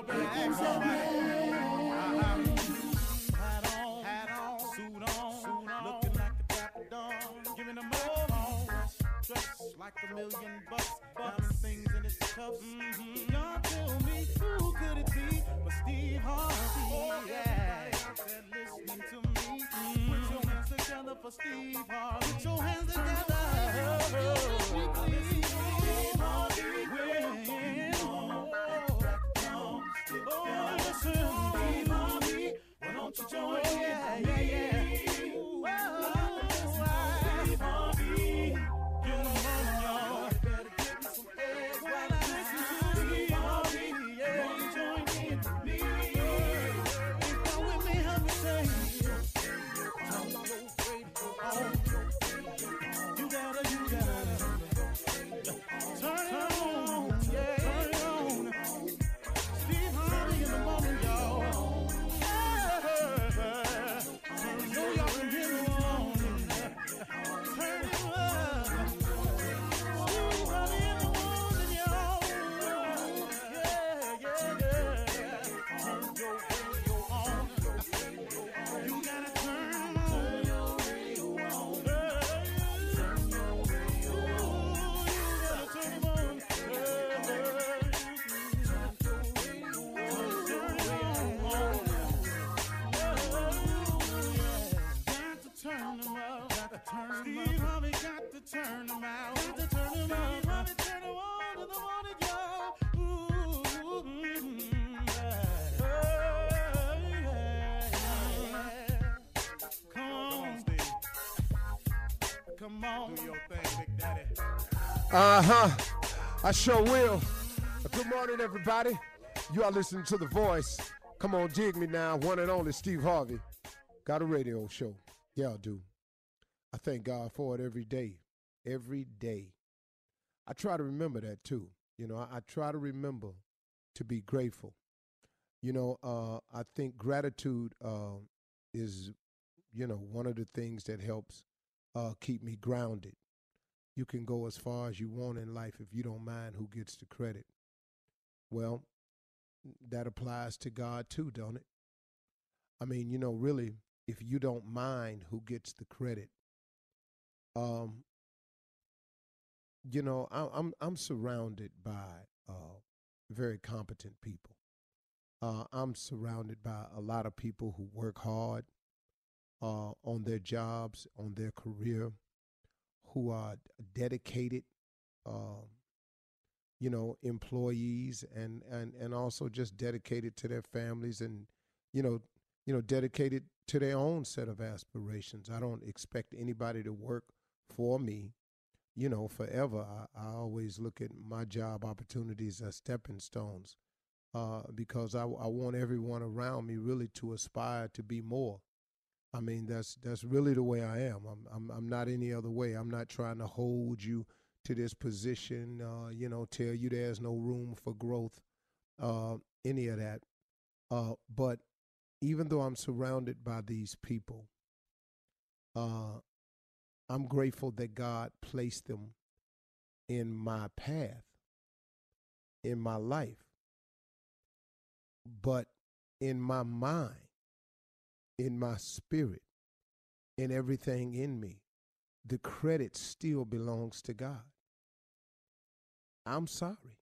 Y'all better. Uh-huh. Hat on, hat on, suit on, suit on, looking like dapper dawn, giving them all on. Dressed like a million bucks, diamond things in its cuffs. Mm-hmm. Y'all tell me who could it be but Steve Harvey? Oh, yeah. Out there listening to me. Mm-hmm. Put your hands together for Steve Harvey. Put your hands together. Steve Harvey. Listen, Steve Harvey, why don't you join in? Yeah, yeah, yeah. Ooh, oh, to turn them Steve Harvey got to turn them out. Got to turn them up. Harvey turn them on to the morning, y'all. Ooh, mm, yeah. Come on, Steve. Come on. Do your thing, Big Daddy. Uh huh. I sure will. Good morning, everybody. You are listening to The Voice. Come on, dig me now. One and only Steve Harvey. Got a radio show. Yeah, I do. I thank God for it every day. Every day. I try to remember that too. You know, I, I try to remember to be grateful. You know, uh, I think gratitude uh, is, you know, one of the things that helps uh, keep me grounded. you can go as far as you want in life if you don't mind who gets the credit. Well, that applies to God too, don't it? I mean, you know, really, if you don't mind who gets the credit, um, you know, I, I'm I'm surrounded by uh, very competent people. Uh, I'm surrounded by a lot of people who work hard uh, on their jobs, on their career, who are dedicated, um, you know, employees, and and and also just dedicated to their families, and you know, you know, dedicated to their own set of aspirations. I don't expect anybody to work for me, you know, forever. I, I always look at my job opportunities as stepping stones uh, because I, I want everyone around me really to aspire to be more. I mean, that's that's really the way I am. I'm I'm I'm not any other way. I'm not trying to hold you to this position. Uh, you know, tell you there's no room for growth. Uh, any of that. Uh, but even though I'm surrounded by these people, uh, I'm grateful that God placed them in my path, in my life. But in my mind, in my spirit, in everything in me, the credit still belongs to God. I'm sorry.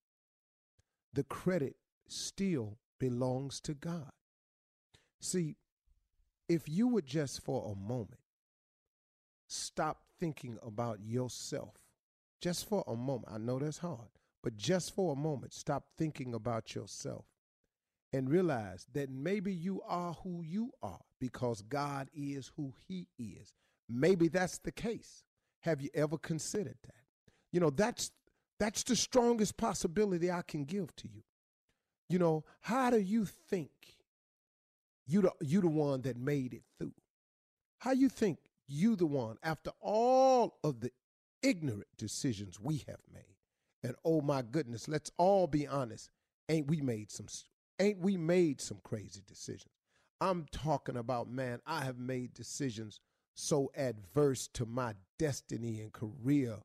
The credit still belongs to God. See, if you would just for a moment stop thinking about yourself, just for a moment, I know that's hard, but just for a moment, stop thinking about yourself and realize that maybe you are who you are because God is who He is. Maybe that's the case. Have you ever considered that? You know, that's that's the strongest possibility I can give to you. You know, how do you think you the you the one that made it through? How you think you the one after all of the ignorant decisions we have made? And oh my goodness, let's all be honest, ain't we made some ain't we made some crazy decisions? I'm talking about, man, I have made decisions so adverse to my destiny and career,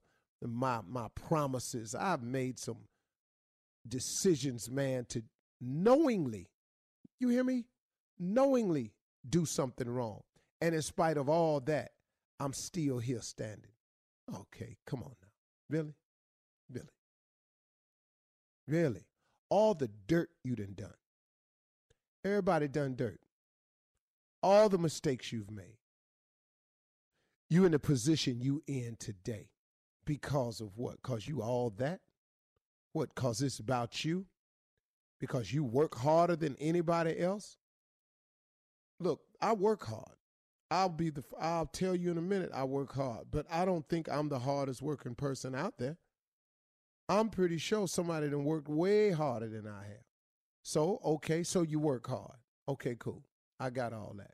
my my promises. I've made some decisions, man, to knowingly, you hear me? Knowingly do something wrong. And in spite of all that, I'm still here standing. Okay, come on now. Really? Really? Really? All the dirt you done done. Everybody done dirt all the mistakes you've made. You in the position you in today because of what? Because you all that? What? Because it's about you? Because you work harder than anybody else? Look, I work hard. I'll be the I'll tell you in a minute I work hard, but I don't think I'm the hardest working person out there. I'm pretty sure somebody done worked way harder than I have. So, okay, so you work hard. Okay, cool. I got all that.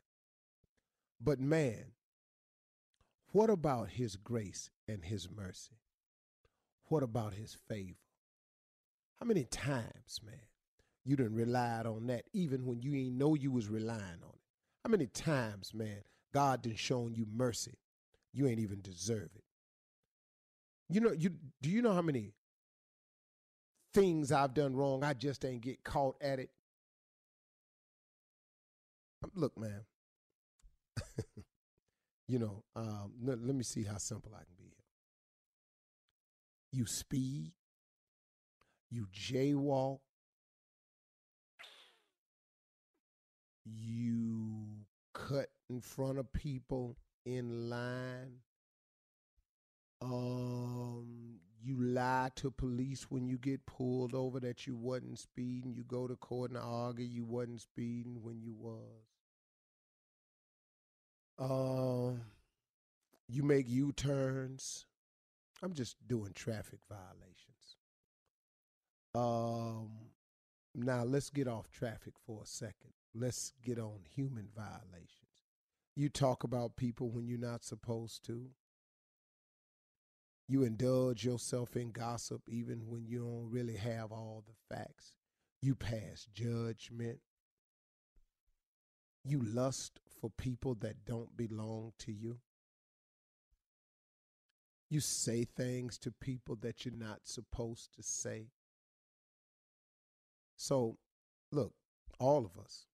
But man, what about his grace and his mercy? What about his favor? How many times, man, you done relied on that even when you ain't know you was relying on it? How many times, man, God done shown you mercy? You ain't even deserve it. You know, you do you know how many things I've done wrong? I just ain't get caught at it. Look, man. you know, um, let, let me see how simple I can be here. You speed, you jaywalk, you cut in front of people in line. Um, you lie to police when you get pulled over that you wasn't speeding. You go to court and argue you wasn't speeding when you was. Um, you make U turns. I'm just doing traffic violations. Um, now let's get off traffic for a second. Let's get on human violations. You talk about people when you're not supposed to. You indulge yourself in gossip even when you don't really have all the facts. You pass judgment. You lust for people that don't belong to you. You say things to people that you're not supposed to say. So, look, all of us,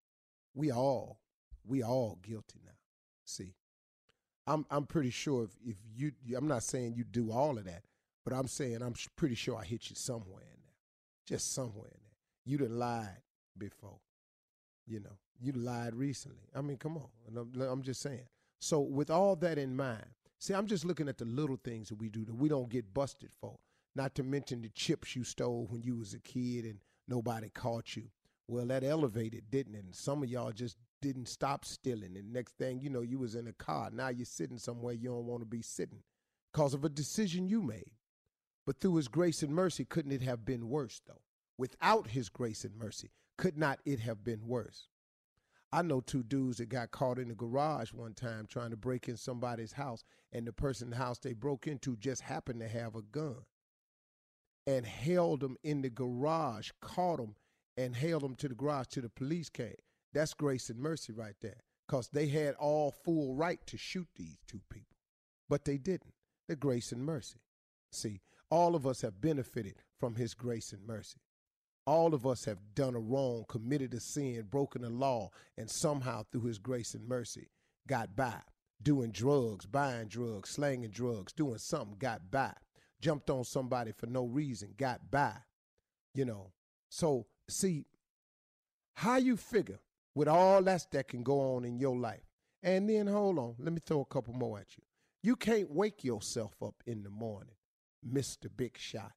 we all, we all guilty now. See, I'm I'm pretty sure if, if you, I'm not saying you do all of that, but I'm saying I'm pretty sure I hit you somewhere in there, just somewhere in there. You done lied before, you know. You lied recently. I mean, come on. I'm, I'm just saying. So with all that in mind, see, I'm just looking at the little things that we do that we don't get busted for. Not to mention the chips you stole when you was a kid and nobody caught you. Well, that elevated, didn't it? And some of y'all just didn't stop stealing. And next thing you know, you was in a car. Now you're sitting somewhere you don't want to be sitting because of a decision you made. But through his grace and mercy, couldn't it have been worse, though? Without his grace and mercy, could not it have been worse? I know two dudes that got caught in the garage one time trying to break in somebody's house, and the person in the house they broke into just happened to have a gun and held them in the garage, caught them, and held them to the garage till the police came. That's grace and mercy right there, because they had all full right to shoot these two people, but they didn't. The grace and mercy. See, all of us have benefited from his grace and mercy. All of us have done a wrong, committed a sin, broken a law, and somehow through his grace and mercy got by. Doing drugs, buying drugs, slanging drugs, doing something, got by. Jumped on somebody for no reason, got by. You know. So, see, how you figure with all that that can go on in your life. And then hold on, let me throw a couple more at you. You can't wake yourself up in the morning, Mr. Big Shot.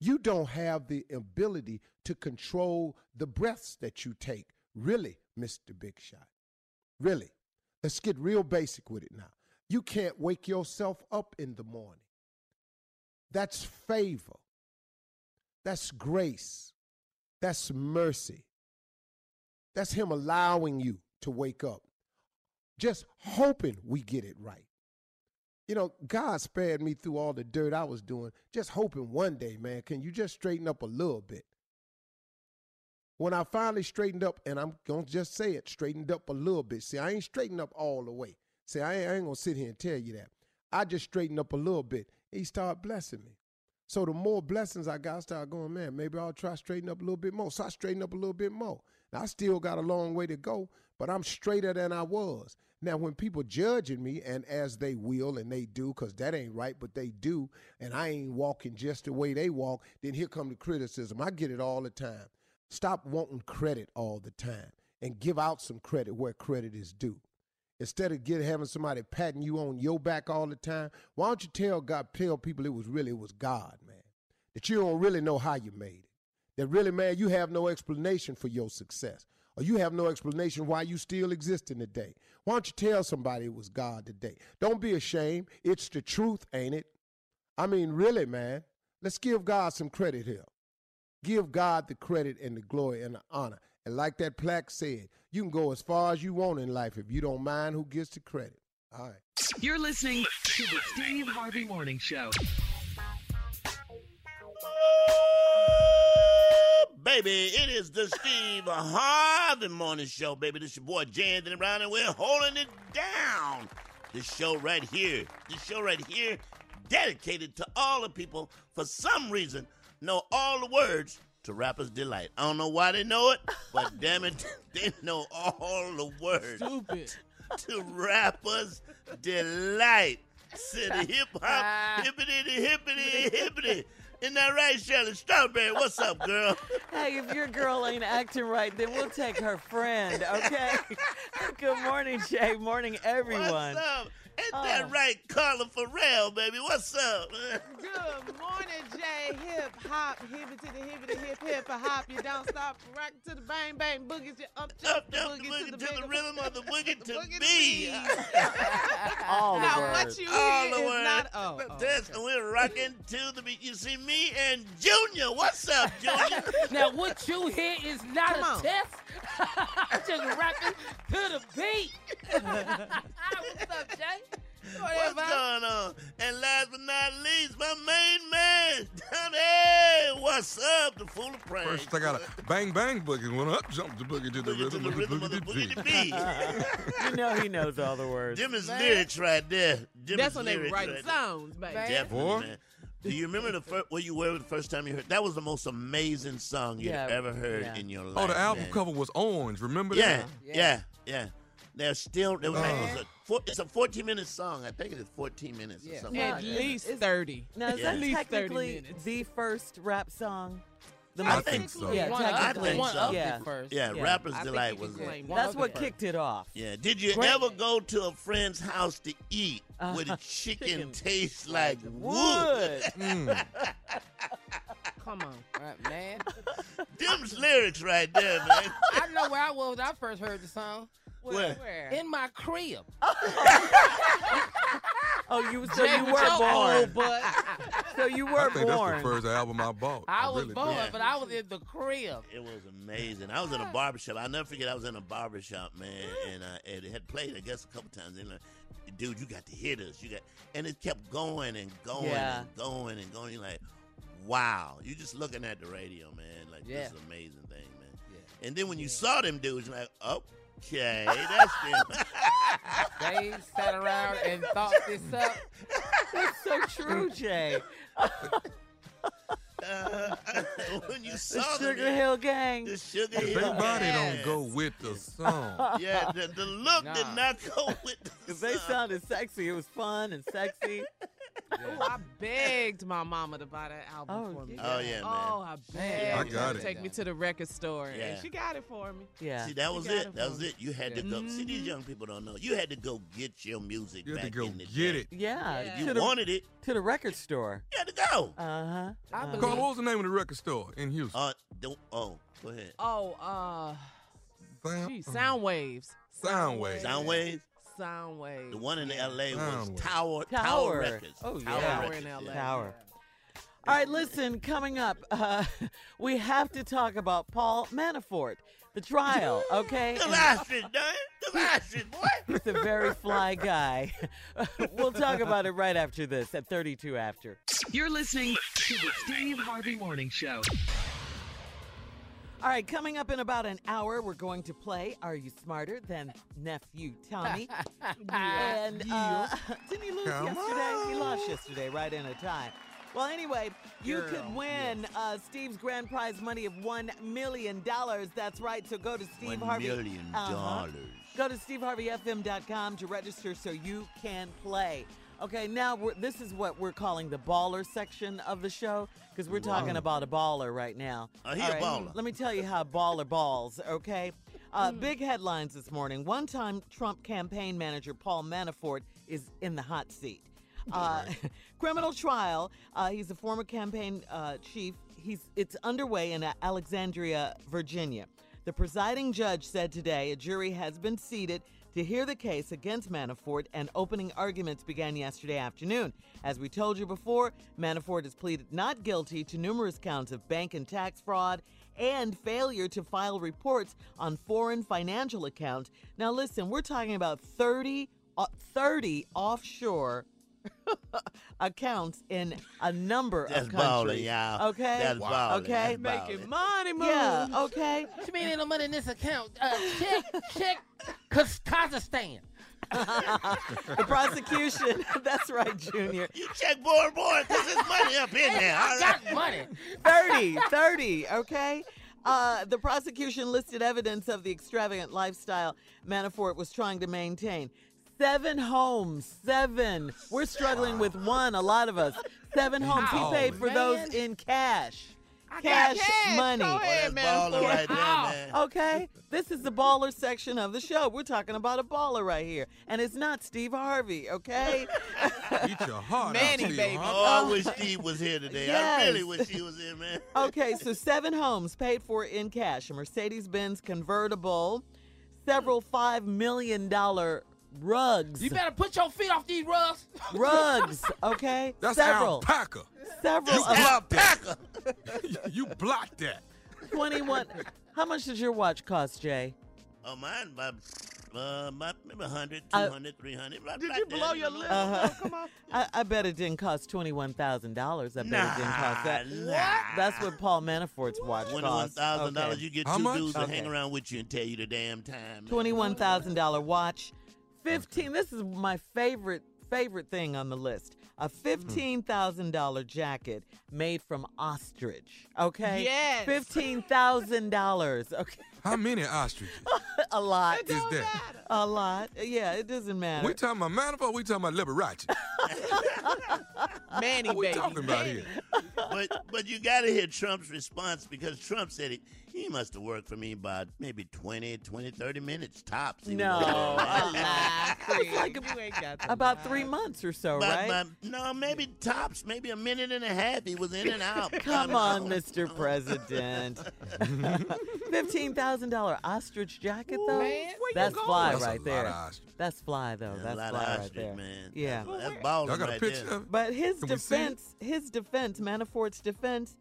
You don't have the ability to control the breaths that you take. Really, Mr. Big Shot. Really. Let's get real basic with it now. You can't wake yourself up in the morning. That's favor. That's grace. That's mercy. That's Him allowing you to wake up. Just hoping we get it right. You know, God spared me through all the dirt I was doing, just hoping one day, man, can you just straighten up a little bit? When I finally straightened up, and I'm going to just say it, straightened up a little bit. See, I ain't straightened up all the way. See, I ain't, ain't going to sit here and tell you that. I just straightened up a little bit. He started blessing me. So the more blessings I got, I started going, man, maybe I'll try straighten up a little bit more. So I straightened up a little bit more. Now I still got a long way to go, but I'm straighter than I was. Now when people judging me, and as they will and they do, because that ain't right, but they do, and I ain't walking just the way they walk, then here come the criticism. I get it all the time. Stop wanting credit all the time and give out some credit where credit is due. Instead of get having somebody patting you on your back all the time, why don't you tell God, tell people it was really it was God, man. That you don't really know how you made it. That really, man, you have no explanation for your success. Or you have no explanation why you still exist in the day. Why don't you tell somebody it was God today? Don't be ashamed. It's the truth, ain't it? I mean, really, man. Let's give God some credit here. Give God the credit and the glory and the honor. And like that plaque said, you can go as far as you want in life if you don't mind who gets the credit. All right. You're listening to the Steve Harvey Morning Show. Oh, baby, it is the Steve Harvey Morning Show, baby. This is your boy J. Anthony Brown, and we're holding it down. This show right here, this show right here, dedicated to all the people for some reason know all the words to Rapper's Delight. I don't know why they know it, but damn it, they know all the words Stupid. to Rapper's Delight. City hip hop, hippity hippity hippity. Isn't that right, Shirley Strawberry? What's up, girl? Hey, if your girl ain't acting right, then we'll take her friend, okay? Good morning, Jay. Morning, everyone. What's up? Ain't Oh. that right, Carla Ferrell, baby? What's up? Good morning, Jay. Hip hop, hippie to the hippie to hip hip hop. You don't stop, rock to the bang bang boogies. You up jump Up, the jump boogie, the boogie to the, to the bang- rhythm of the boogie to boogie to be. All the Now words. what you All hear the is words. not. Oh, oh, That's- okay. We're rocking to the beat. You see me and Junior. What's up, Junior? Now, what you hear is not Come a on. test. I'm just rapping to the beat. What's up, Jay? What's going on? And last but not least, my main man, Tommy. what's up? The fool of pranks. First, I got a bang bang boogie. Went up, jumped the boogie to the Boogie to rhythm the of the rhythm of the boogie boogie beat. beat. you know he knows all the words. Them is lyrics right there. Them That's is when they lyrics write right songs, baby. there. Definitely, man. Do you remember the first where you were the first time you heard? That was the most amazing song you Yeah, ever heard yeah. in your life. Oh, the album man. cover was orange. Remember Yeah, that? yeah, yeah. They're still. It was, Uh. It was a, four, it's a 14 minute song. I think it is 14 minutes or something. At like least Is- 30. Now, is Yeah. that At least 30 technically minutes. the first rap song? The I most- think so. Yeah, one of, technically. think one so. of Yeah. first. Yeah, Yeah. Rapper's I Delight was. A, claim That's what kicked it off. yeah. Did you Great. ever go to a friend's house to eat Uh, where the chicken, chicken tastes like wood? Wood. Mm. Come on. Right, man. Them's lyrics right there, man. I don't know where I was when I first heard the song. Where? Where? In my crib. Oh, you so you were your born. old. So you I were think born. that's the first album I bought. I was really born, did. but I was in the crib. It was amazing. I was in a barbershop. I'll never forget. I was in a barbershop, man, and, uh, and it had played, I guess, a couple times. And like, dude, you got to hear this. You got, and it kept going and going Yeah. and going and going. You're like, wow. You just looking at the radio, man. Like Yeah. this is an amazing thing, man. Yeah. And then when you saw them dudes, you're like, okay, that's them. They sat around and thought this up. That's so true, Jay. Uh, when you The saw them, Sugar Hill Gang. the sugar But Hill Their body Gang. don't go with the song. Yeah, the, the look did not go with the Because they sounded sexy. It was fun and sexy. Oh, I begged my mama to buy that album Oh, for me. yeah. Oh yeah, man. Oh, I begged. I got to it. Take me to the record store, Yeah. and she got it for me. Yeah. See, that was it. it That was it. You had to go. See, these young people don't know. You had to go get your music You had back to go in the get day. it. Yeah. Yeah. You the, wanted it. to the record store. You had to go. Uh huh. I believe. Carl, what was the name of the record store in Houston? Uh, don't. Oh, go ahead. Oh, uh, Sound, gee, sound waves. Soundwave. Soundwave. Sound waves. The one in yeah. L.A. was Tower. Tower, Tower. Records. Oh, Tower yeah. Tower Records, in LA. Tower. All right, listen, coming up, uh, we have to talk about Paul Manafort, the trial, okay? The last shit, done. The last shit, boy. He's a very fly guy. we'll talk about it right after this at 32 after. You're listening to the Steve Harvey Morning Show. All right, coming up in about an hour, we're going to play Are You Smarter Than Nephew Tommy? and uh, didn't he lose Come yesterday? He lost yesterday, right in a tie. Well, anyway, you Girl, could win uh, Steve's grand prize money of $1 million. That's right. So go to Steve One Harvey. million Uh-huh. dollars. Go to steveharveyfm.com to register so you can play. Okay, now we're, this is what we're calling the baller section of the show because we're talking about a baller right now. Oh, he All a baller. Let me tell you how baller balls, okay? Uh, Big headlines this morning. One time Trump campaign manager Paul Manafort is in the hot seat. Uh, criminal trial. Uh, he's a former campaign uh, chief. He's it's underway in Alexandria, Virginia. The presiding judge said today a jury has been seated to hear the case against Manafort, and opening arguments began yesterday afternoon. As we told you before, Manafort has pleaded not guilty to numerous counts of bank and tax fraud and failure to file reports on foreign financial accounts. Now, listen, we're talking about 30, uh, 30 offshore accounts in a number That's of balling, countries. y'all. Okay. That's balling. Okay. That's Making money move. Yeah. Okay. What you mean ain't no money in this account? Uh, check, check, Kaz- Kazakhstan. the prosecution. That's right, Junior. You check board, board, because there's money up in there. all I right? got money. 30, 30, okay? Uh, the prosecution listed evidence of the extravagant lifestyle Manafort was trying to maintain. Seven homes, seven. We're struggling with one, a lot of us. Seven homes. He paid for man. those in cash. Cash cash. money. Go Oh, ahead, that's man. baller right there, man. Okay, this is the baller section of the show. We're talking about a baller right here, and it's not Steve Harvey. Okay, Eat your heart Manny, out, Steve baby. Harvey. Oh, I wish Steve was here today. I really wish he was here, man. okay. So seven homes paid for in cash, a Mercedes-Benz convertible, several five million dollar rugs. You better put your feet off these rugs. rugs, okay? That's Several. alpaca. Several you blocked that. you blocked that. 21. How much does your watch cost, Jay? Oh, mine, about, uh, about 100, 200, uh, 300. Right, did right you there. blow your lid? Uh-huh. Come on. I, I, bet it didn't cost $21,000. I bet nah, it didn't cost that. Nah. That's what Paul Manafort's watch cost. $21,000, okay. you get two dudes okay. to hang around with you and tell you the damn time. $21,000 watch. 15 okay. this is my favorite favorite thing on the list a hmm. $15,000 jacket made from ostrich. Okay? Yes. $15,000. Okay. How many ostriches? a lot. It is that? Matter. A lot. Yeah, it doesn't matter. We talking about Manafort, we talking about Liberace. Manny, what we baby. talking about Manny. here? But, but you got to hear Trump's response because Trump said it. He must have worked for me about maybe 20, 20, 30 minutes tops. He No, working a on that. Lie, Craig. like you ain't About lie. three months or so, But- right? but no, maybe tops, maybe a minute and a half. He was in and out. Come on, know. Mr. President. Fifteen thousand dollar ostrich jacket, though. Man, where you That's going? fly That's a right lot there. of ostrich. That's fly though. Yeah, That's a lot fly of right there. man. Yeah. That's, that's balling Y'all got right a picture there. of it? But his Can we see it? defense, his defense, Manafort's defense.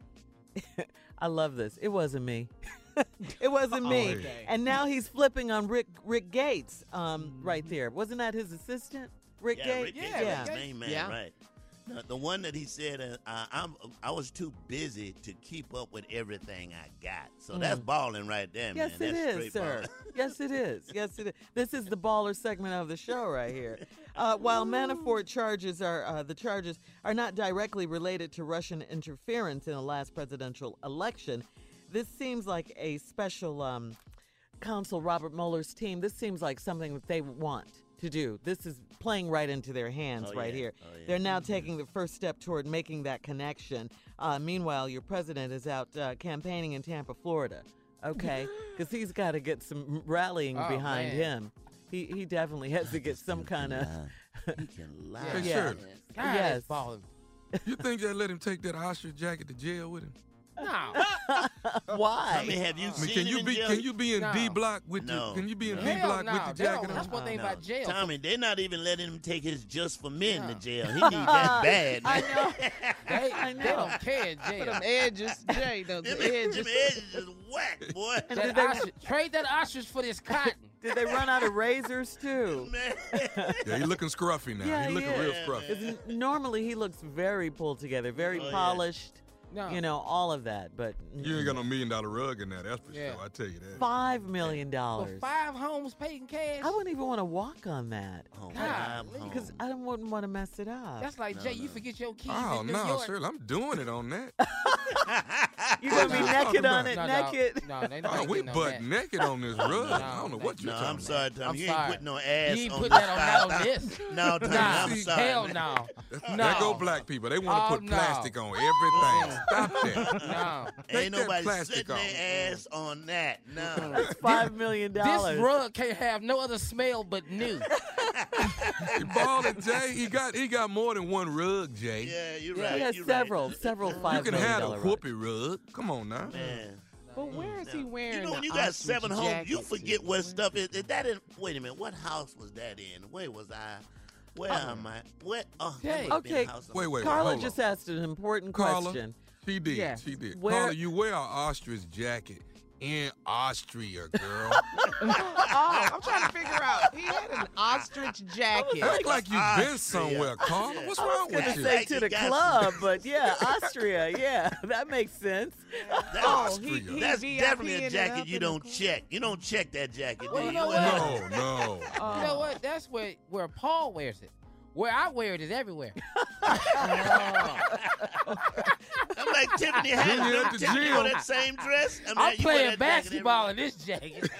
I love this. It wasn't me. it wasn't me. Okay. And now he's flipping on Rick Rick Gates, um, right there. Wasn't that his assistant, Rick Yeah, Gates? Rick Gates yeah. was his main man, Yeah. right. The, the one that he said, uh, uh, I'm, I was too busy to keep up with everything I got. So that's balling right there, Mm. Yes, man. it That's is, straight sir. yes, it is. Yes, it is. This is the baller segment of the show right here. Uh, while Manafort charges are uh, the charges are not directly related to Russian interference in the last presidential election, this seems like a special um, counsel Robert Mueller's team. This seems like something that they want to do. This is playing right into their hands Oh, right yeah. here. Oh, yeah. They're now taking the first step toward making that connection. Uh, meanwhile, your president is out uh, campaigning in Tampa, Florida. Okay, because he's got to get some rallying Oh, behind man. him. He he definitely has to get some kind of. He can lie. Hey, Yeah. Shirley, God, Yes. yes. balling. you think they let him take that ostrich jacket to jail with him? No. Why? I mean, have you I mean, seen can him you in be jail? can you be in No. D block with No. the can you be in No. D block no. with the jacket don't- on? That's one thing No. about jail. Tommy, they're not even letting him take his just for men No. to jail. He need that bad. I know. They, I they know. don't care in For jail. them edges, Jay, those Them, edges. them edges is whack, boy. That ostrich, trade that ostrich for this cotton. Did they run out of razors too? Man. Yeah, he looking scruffy now. Yeah, he he looking real is. scruffy. 'Cause normally he looks very pulled together, very Oh, yeah. Polished. No. You know all of that, but You ain't got no million dollar rug in there, that's for Yeah. sure. I tell you that. five million For dollars. five homes paid in cash. I wouldn't even want to walk on that Oh, God, five because homes. I don't wouldn't want to mess it up. That's like No, Jay. You forget your keys Oh in New no, York. Shirley, I'm doing it on that. You're gonna be What naked talking on it, No, naked. No, no, they not Oh, we getting on butt that. naked on this rug. I don't know thank what you. you're No, talking I'm about. sorry, Tom. I'm you sorry. ain't putting no ass You ain't on put this that on, not on this. No, Tommy, Nah, I'm sorry. hell no. There No. go black people. They want to Oh, put no. plastic on everything. Stop that. No. Take Ain't nobody plastic sitting off. their ass on that. No. That's five million dollars. This rug can't have no other smell but new. He balling, Jay. He got he got more than one rug, Jay. yeah, you're He has you're several, right. several You can million have a whoopee rug. Come on now. Man. But where is he wearing You know, when you got seven homes, you forget to? what stuff is. is that in, wait a minute, what house was that in? Where was I? Where uh-huh. am I? What? Oh, that Jay. must have been Okay. house Wait, wait, wait. Carla just on. asked an important Carla, question. She did. Yes. She did. Where- Carla, you wear an ostrich jacket in Austria, girl. Oh, I'm trying to figure out. He had an ostrich jacket. Act like you've been somewhere, Carla. What's I was wrong gonna with you? say to the club, but yeah, Austria, yeah, that makes sense. That's, Oh, Austria. he that's VIP definitely a ended jacket you in the don't club. check. You don't check that jacket. Well, do you you? know No, what? no. Oh. You know what? That's where where Paul wears it. Where I wear it is everywhere. Oh. I'm like Tiffany When Haddish. you're at the gym. wore that same dress. I mean, I'm you wear playing that jacket basketball in this jacket.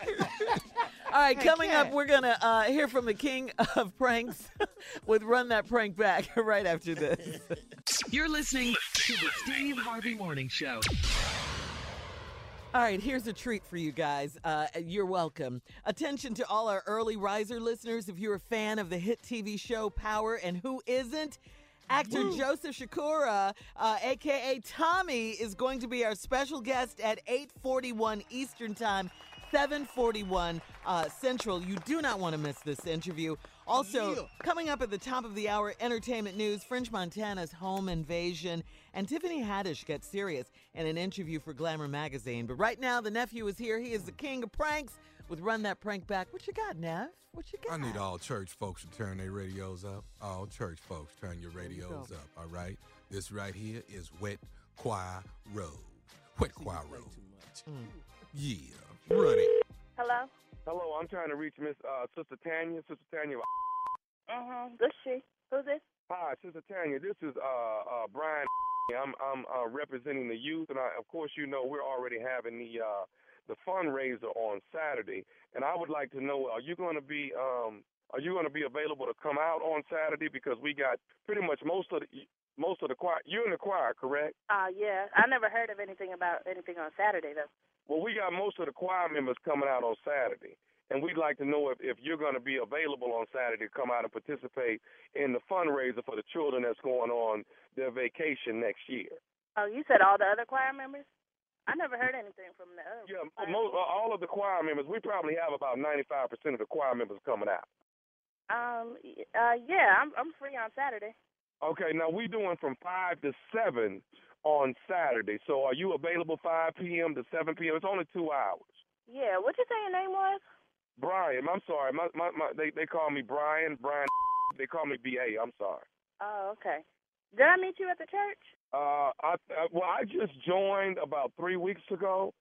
All right, Hey, coming up, we're gonna uh, hear from the king of pranks with "Run That Prank Back" right after this. You're listening to the Steve Harvey Morning Show. All right, here's a treat for you guys. Uh, you're welcome. Attention to all our early riser listeners. If you're a fan of the hit TV show Power, and who isn't? Actor Joseph Sikora, uh, aka Tommy, is going to be our special guest at 8:41 Eastern Time, 7:41 uh, Central. You do not want to miss this interview. Also, coming up at the top of the hour, entertainment news: French Montana's home invasion, and Tiffany Haddish gets serious in an interview for Glamour magazine. But right now, the nephew is here. He is the king of pranks. With Run That Prank Back. What you got, Nev? What you got? I need all church folks to turn their radios up. All church folks, turn your radios up, all right? This right here is Wet Choir Robe. Wet Choir Robe. Yeah, run it. Hello? Hello, I'm trying to reach Miss uh, Sister Tanya. Sister Tanya. Mm-hmm. This she. Who's this? Hi, Sister Tanya. This is uh, uh, Brian. I'm I'm uh, representing the youth, and I, of course, you know we're already having the uh, the fundraiser on Saturday, and I would like to know: Are you going to be um, Are you going to be available to come out on Saturday? Because we got pretty much most of the most of the choir. You're in the choir, correct? Uh, yeah. I never heard of anything about anything on Saturday, though. Well, we got most of the choir members coming out on Saturday, and we'd like to know if, if you're going to be available on Saturday to come out and participate in the fundraiser for the children that's going on their vacation next year. Oh, you said all the other choir members? I never heard anything from the other. Yeah, most, all of the choir members. We probably have about 95% of the choir members coming out. Um. Uh. Yeah. I'm. I'm free on Saturday. Okay, now we're doing from five to seven on Saturday. So are you available five p.m. to seven p.m.? It's only two hours. Yeah. What you say your name was? Brian, I'm sorry. My, my, my they they call me Brian. Brian. They call me B.A. I'm sorry. Oh. Okay. Did I meet you at the church? Uh, I, I well, I just joined about three weeks ago,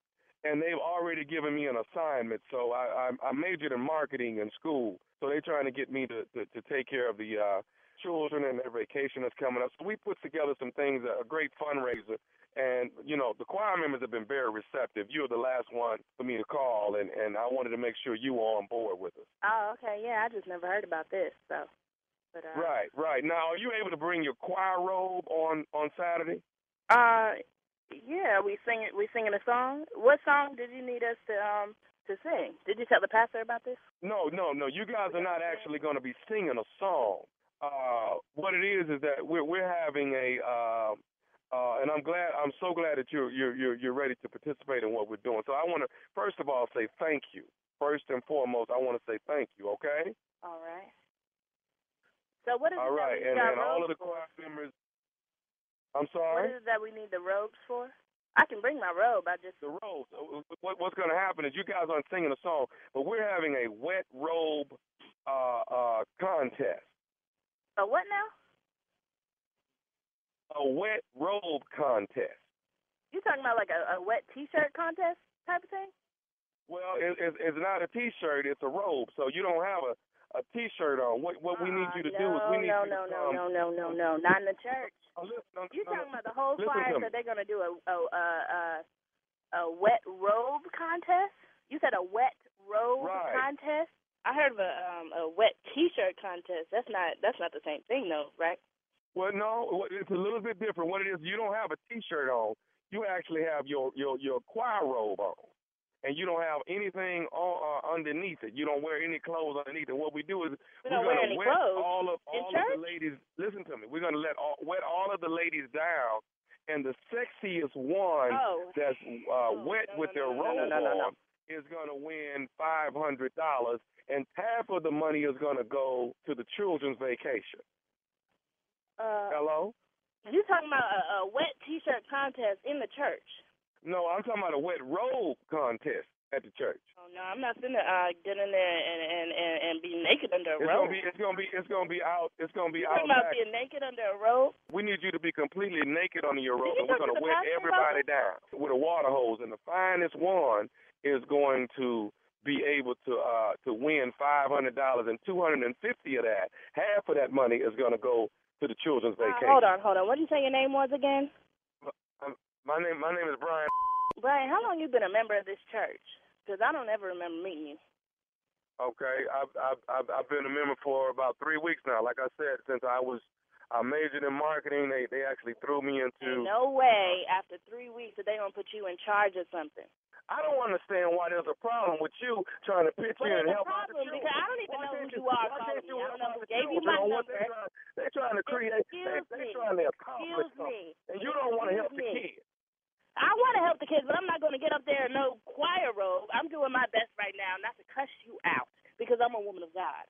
and they've already given me an assignment. So I, I, I majored in marketing in school. So they're trying to get me to, to, to take care of the uh, children and their vacation that's coming up. So we put together some things, a great fundraiser. And, you know, the choir members have been very receptive. You were the last one for me to call, and, and I wanted to make sure you were on board with us. Oh. Okay. Yeah. I just never heard about this. So. But. Uh, Right, right. Now, are you able to bring your choir robe on, on Saturday? Uh. Yeah. We sing. We singing a song. What song did you need us to um to sing? Did you tell the pastor about this? No, no, no. You guys are not actually going to be singing a song. Uh, what it is is that we're we're having a, uh, uh, and I'm glad, I'm so glad that you're you're you're you're ready to participate in what we're doing. So I want to first of all say thank you. First and foremost, I want to say thank you. Okay. All right. So what is All it right, that we and got then all of the choir members. I'm sorry. is it that we need the robes for? I can bring my robe. I just the robes. Uh, What, what's going to happen is you guys aren't singing a song, but we're having a wet robe uh, uh, contest. A what now? A wet robe contest. You talking about like a, a wet T-shirt contest type of thing? Well, it, it, it's not a T-shirt; it's a robe. So you don't have a a T-shirt on. What what we need you to no, do is we need no, you no, to no, come. no, no, no, no, no, not in the church. Oh, listen, no, You no, talking about the whole choir said they're gonna do a a a a, a wet robe contest? You said a wet robe Right. contest? I heard of a um a wet T-shirt contest. That's not that's not the same thing though, right? Well, no, it's a little bit different. What it is, you don't have a T-shirt on. You actually have your your your choir robe on, and you don't have anything on, uh, underneath it. You don't wear any clothes underneath it. What we do is We we're gonna any wet clothes all of all of the ladies. Listen to me. We're gonna let all, wet all of the ladies down, and the sexiest one Oh. that's uh, wet with their no, robe no, no, no. on is gonna win five hundred dollars, and half of the money is gonna go to the children's vacation. Uh, Hello. you talking about a, a wet T-shirt contest in the church? No, I'm talking about a wet robe contest at the church. Oh no, I'm not finna uh get in there and and and, and be naked under a rope. It's robe. gonna be, it's gonna be, it's gonna be out. It's gonna be you out talking about being naked under a robe? We need you to be completely naked under your robe, you and we're to gonna the wet everybody down with a water hose, and the finest one is going to be able to uh to win five hundred dollars, and two hundred and fifty of that, half of that money is gonna go to the children's Uh, vacation. hold on, hold on. What did you say your name was again? My name, my name is Brian. Brian, how long you been a member of this church? Because I don't ever remember meeting you. Okay, I've I've I've, I've been a member for about three weeks now. Like I said, since I was I majored in marketing, they they actually threw me into. No way. After three weeks, that they gonna put you in charge of something. I don't understand why there's a problem with you trying to pitch Well, in and help out the children. because I don't even Why know who can't you are calling me. I don't know who gave you my number. They're trying, they're trying to create. Excuse they're me. trying to accomplish Excuse something, me. and you don't want to help the kids. I want to help the kids, but I'm not going to get up there in no choir robe. I'm doing my best right now not to cuss you out because I'm a woman of God.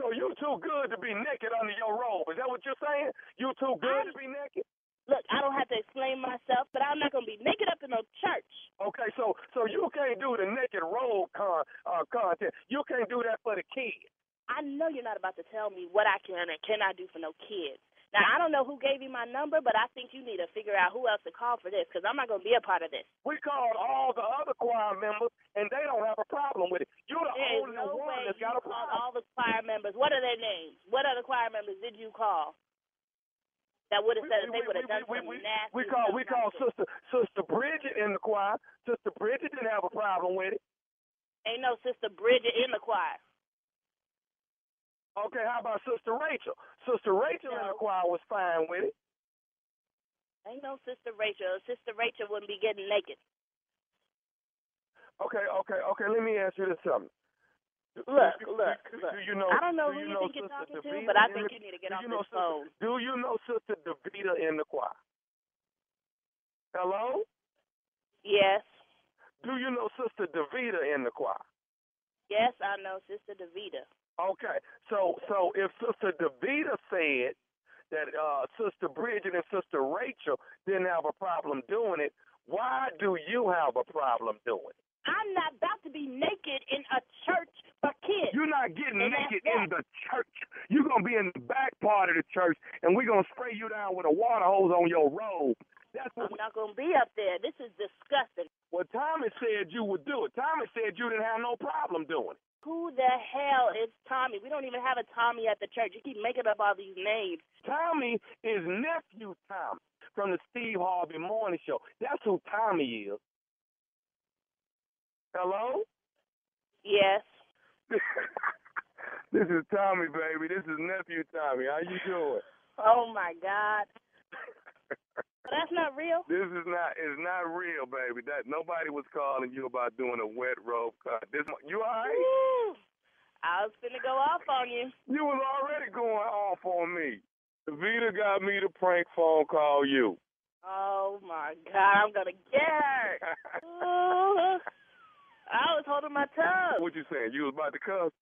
So you too good to be naked under your robe. Is that what you're saying? You too good to be naked? Look, I don't have to explain myself, but I'm not going to be naked up in no church. Okay, so so you can't do the naked robe con, uh, content. You can't do that for the kids. I know you're not about to tell me what I can and cannot do for no kids. Now, I don't know who gave you my number, but I think you need to figure out who else to call for this because I'm not going to be a part of this. We called all the other choir members, and they don't have a problem with it. You're the There only no one that's got a called problem. all the choir members. What are their names? What other choir members did you call? That would have said if they would have done we, we, nasty. we call we stuff call like sister sister Bridget in the choir. Sister Bridget didn't have a problem with it. Ain't no sister Bridget in the choir. Okay, how about Sister Rachel? Sister Rachel in the choir was fine with it. Ain't no sister Rachel. Sister Rachel wouldn't be getting naked. Okay, okay, okay. Let me ask you this something. Look, Do- look, do, look. do you know? I don't know do who you you know think you're talking to, but I think the- you need to get off this phone. Do you know Sister Davida in the choir? Hello? Yes, Do you know Sister Davida in the choir? yes, I know Sister Davida. Okay, so so if Sister Davida said that uh, Sister Bridget and Sister Rachel didn't have a problem doing it, why do you have a problem doing it? I'm not about to be naked in a church for kids. You're not getting And naked in the church. You're gonna be in the back part of the church, and we're gonna spray you down with a water hose on your robe. That's what. I'm not going to be up there. This is disgusting. Well, Thomas said you would do it. Thomas said you didn't have no problem doing it. Who the hell is Tommy? We don't even have a Tommy at the church. You keep making up all these names. Tommy is nephew Tommy from the Steve Harvey Morning Show. That's who Tommy is. Hello? Yes. this is Tommy, baby. This is nephew Tommy. How you doing? Oh my God. That's not real. This is not it's not real, baby. That nobody was calling you about doing a wet rope cut. This you all right? Woo. I was finna go off on you. You was already going off on me. Vita got me to prank phone call you. Oh my God, I'm gonna get her. Ooh. I was holding my tongue. What you saying? You was about to cuss?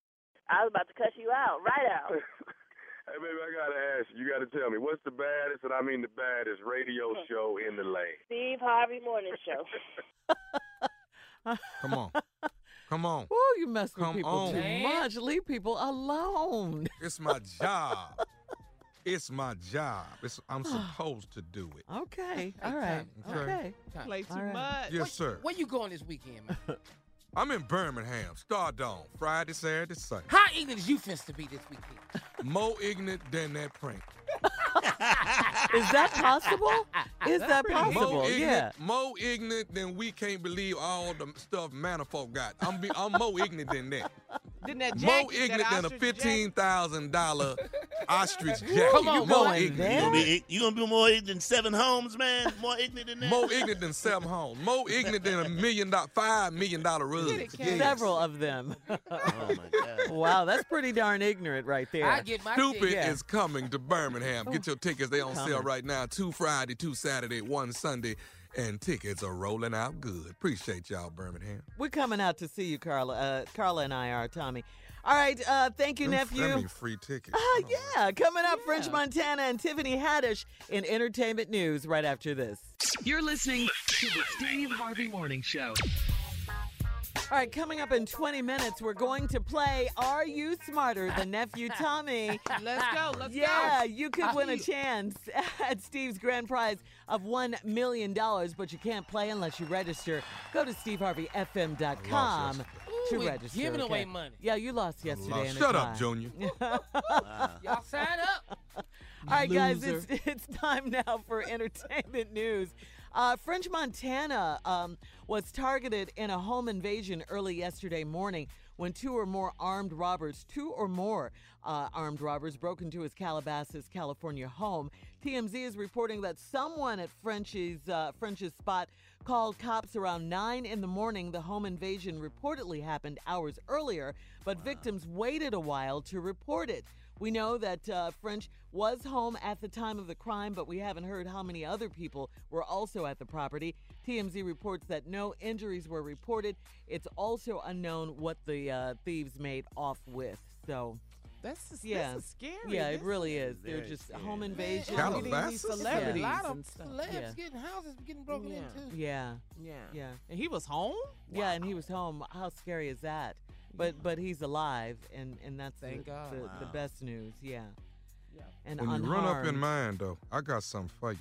I was about to cuss you out, right out. Hey, baby, I gotta ask you. You gotta tell me what's the baddest, and I mean the baddest radio show in the land. Steve Harvey Morning Show. Come on. Come on. Ooh, you mess with Come people on. too much. Leave people alone. It's my job. It's my job. It's, I'm supposed to do it. Okay. All right. Okay. Okay. Play too All right. much. Yes, sir. Where you going this weekend, man? I'm in Birmingham, Stardome, Friday, Saturday, Sunday. How ignorant is you finna to be this weekend? More ignorant than that prank. Is that possible? Is that More possible? ignorant, Yeah. more ignorant than we can't believe all the stuff Manafort got. I'm be, I'm more ignorant than that. Didn't that More jacket, that ignorant than a fifteen thousand dollar ostrich jacket. Come on, more going ignorant. You gonna be you gonna be more ignorant than seven homes, man? More ignorant than that? More ignorant than seven homes. More ignorant than a million dollar, five million dollar rugs. it, Ken. Yes. Several of them. Oh my God. wow, that's pretty darn ignorant right there. I get my Stupid ticket. Yeah. is coming to Birmingham. Get your tickets. They on sale Coming. right now. Two Friday, two Saturday, one Sunday. And tickets are rolling out good. Appreciate y'all, Birmingham. We're coming out to see you, Carla. Uh, Carla and I are, Tommy. All right. Uh, thank you, Them- nephew. That mean free tickets. Ah, yeah. Coming up, French Montana and Tiffany Haddish in entertainment news right after this. You're listening to the Steve Harvey Morning Show. All right, coming up in 20 minutes, we're going to play Are You Smarter Than Nephew Tommy? Let's go. Let's yeah, go. you could win a chance at Steve's grand prize of $1 million, but you can't play unless you register. Go to steveharveyfm.com to Ooh, we register. giving okay? away money. Yeah, you lost yesterday. Lost. Shut up, tie. Junior. Y'all sign up. All right, guys, it's, it's time now for entertainment news. Uh, French Montana um, was targeted in a home invasion early yesterday morning when two or more armed robbers, two or more uh, armed robbers, broke into his Calabasas, California home. TMZ is reporting that someone at French's uh, French's spot called cops around 9 in the morning. The home invasion reportedly happened hours earlier, but victims waited a while to report it. We know that uh, French was home at the time of the crime, but we haven't heard how many other people were also at the property. TMZ reports that no injuries were reported. It's also unknown what the uh, thieves made off with. So That's a, Yeah. this is scary. Yeah, it really is. They're just scary. home Man, invasion. Man, these Calabasas? celebrities Yeah. A lot of and stuff. celebs Yeah. getting houses getting broken Yeah. into. Yeah, Yeah. yeah, And he was home? yeah. And he was home. How scary is that? But but he's alive, and and that's Thank the, God. the, the best news. Yeah. Yeah. And When you run up in unharmed. mine, though, I got something for you.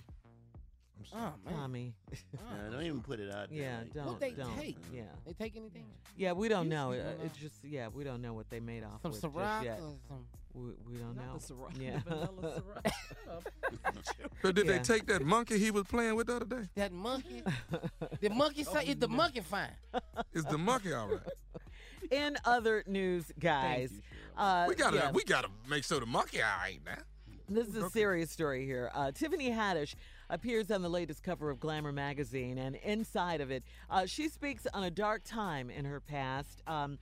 I'm Oh sorry. man. Tommy. Nah, don't even put it out there. Yeah, like don't. What they don't. take? Yeah. They take anything? Yeah, we don't know. you Uh, don't It's just yeah, we don't know what they made off Some with just Ciroc yet. or some. We, we don't Not know. the Ciroc, the yeah. vanilla Ciroc. But did Yeah. they take that monkey he was playing with the other day? That monkey. the monkey say is the monkey fine. Is the monkey all right? In other news, guys, uh, we gotta yeah, we gotta make sure the monkey all right now. this is a serious story here. Uh, Tiffany Haddish appears on the latest cover of Glamour magazine, and inside of it, uh, she speaks on a dark time in her past. Um,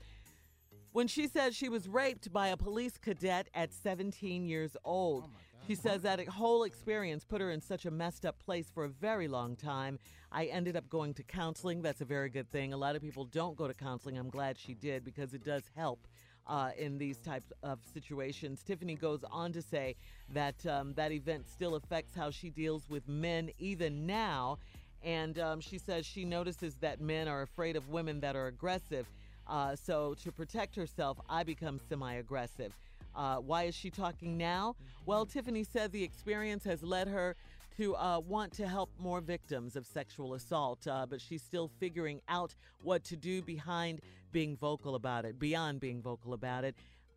when she says she was raped by a police cadet at 17 years old. She says that whole experience put her in such a messed up place for a very long time. I ended up going to counseling. That's a very good thing. A lot of people don't go to counseling. I'm glad she did because it does help uh, in these types of situations. Tiffany goes on to say that um, that event still affects how she deals with men even now. And um, she says she notices that men are afraid of women that are aggressive. Uh, so to protect herself, I become semi aggressive. Uh, why is she talking now? Well, Tiffany said the experience has led her to uh, want to help more victims of sexual assault, uh, but she's still figuring out what to do behind being vocal about it, beyond being vocal about it.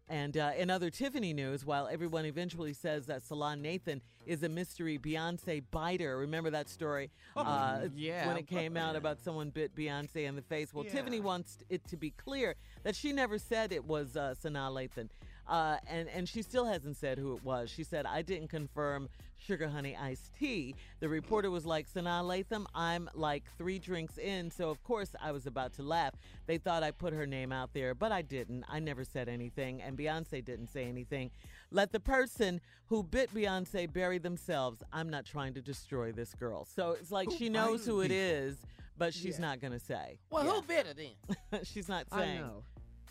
And uh, in other Tiffany news, while everyone eventually says that Sanaa Lathan is a mystery Beyonce biter, remember that story? Uh, yeah. When it came out about someone bit Beyonce in the face. Well, Yeah. Tiffany wants it to be clear that she never said it was uh, Sanaa Lathan. Uh, and, and she still hasn't said who it was. She said, I didn't confirm sugar honey iced tea. The reporter was like, Sanaa Lathan, I'm like three drinks in, so of course I was about to laugh. They thought I put her name out there, but I didn't. I never said anything, and Beyonce didn't say anything. Let the person who bit Beyonce bury themselves. I'm not trying to destroy this girl. So it's like Who she knows who it is, but she's Yeah. not going to say. Well, Yeah. who bit her then? she's not I saying. know.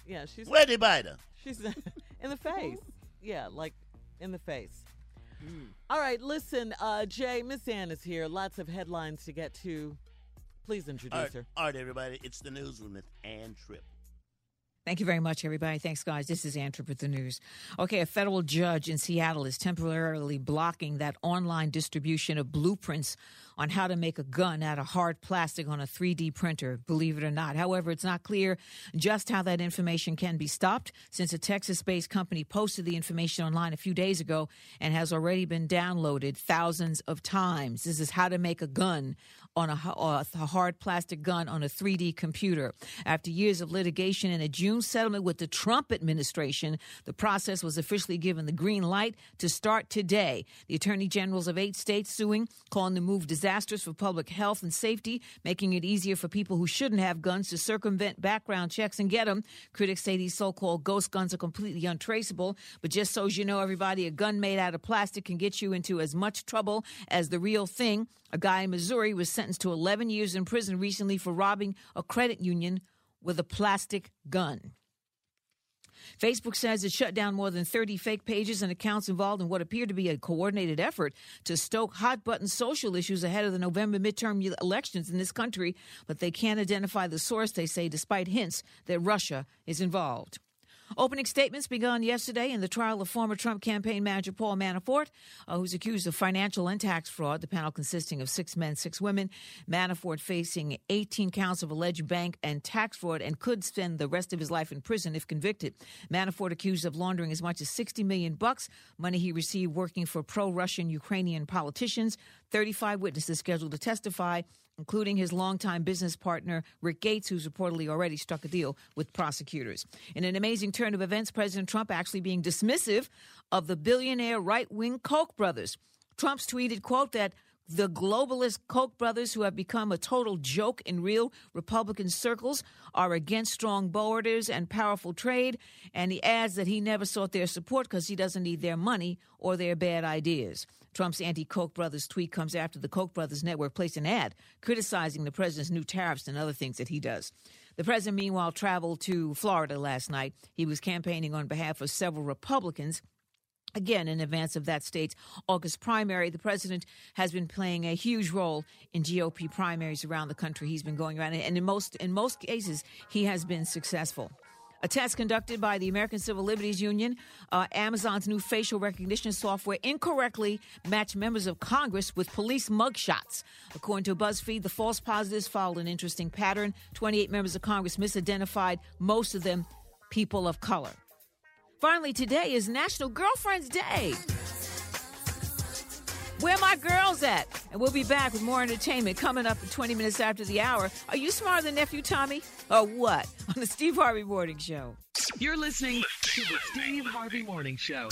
Yeah, she's Where'd they bite her? She's in the face. Yeah, like in the face. All right, listen, uh, Jay, Miss Ann is here. Lots of headlines to get to. Please introduce All right, her. all right, everybody. It's the newsroom with Ann Tripp. Thank you very much, everybody. Thanks, guys. This is Ann Tripp with the news. Okay, a federal judge in Seattle is temporarily blocking that online distribution of blueprints on how to make a gun out of hard plastic on a 3D printer, believe it or not. However, it's not clear just how that information can be stopped since a Texas based company posted the information online a few days ago and has already been downloaded thousands of times. This is how to make a gun on a, uh, a hard plastic gun on a 3D computer. After years of litigation and a June settlement with the Trump administration, the process was officially given the green light to start today. The attorney generals of eight states suing, calling the move disastrous for public health and safety, making it easier for people who shouldn't have guns to circumvent background checks and get them. Critics say these so called ghost guns are completely untraceable. But just so you know, everybody, a gun made out of plastic can get you into as much trouble as the real thing. A guy in Missouri was sentenced to 11 years in prison recently for robbing a credit union with a plastic gun. Facebook says it shut down more than 30 fake pages and accounts involved in what appeared to be a coordinated effort to stoke hot button social issues ahead of the November midterm elections in this country, but they can't identify the source, they say, despite hints that Russia is involved. Opening statements begun yesterday in the trial of former Trump campaign manager Paul Manafort, uh, who's accused of financial and tax fraud. The panel consisting of six men, six women. Manafort facing 18 counts of alleged bank and tax fraud and could spend the rest of his life in prison if convicted. Manafort accused of laundering as much as 60 million bucks, money he received working for pro-Russian Ukrainian politicians. 35 witnesses scheduled to testify including his longtime business partner, Rick Gates, who's reportedly already struck a deal with prosecutors. In an amazing turn of events, President Trump actually being dismissive of the billionaire right wing Koch brothers. Trump's tweeted, quote, that the globalist Koch brothers, who have become a total joke in real Republican circles, are against strong borders and powerful trade. And he adds that he never sought their support because he doesn't need their money or their bad ideas. Trump's anti Koch brothers tweet comes after the Koch brothers network placed an ad criticizing the president's new tariffs and other things that he does. The president, meanwhile, traveled to Florida last night. He was campaigning on behalf of several Republicans. Again, in advance of that state's August primary, the president has been playing a huge role in GOP primaries around the country. He's been going around, and in most in most cases, he has been successful. A test conducted by the American Civil Liberties Union, uh, Amazon's new facial recognition software incorrectly matched members of Congress with police mugshots. According to BuzzFeed, the false positives followed an interesting pattern. 28 members of Congress misidentified, most of them people of color. Finally, today is National Girlfriends Day. Where my girls at? And we'll be back with more entertainment coming up in 20 minutes after the hour. Are you smarter than nephew Tommy? Or what? On the Steve Harvey Morning Show. You're listening to the Steve Harvey Morning Show.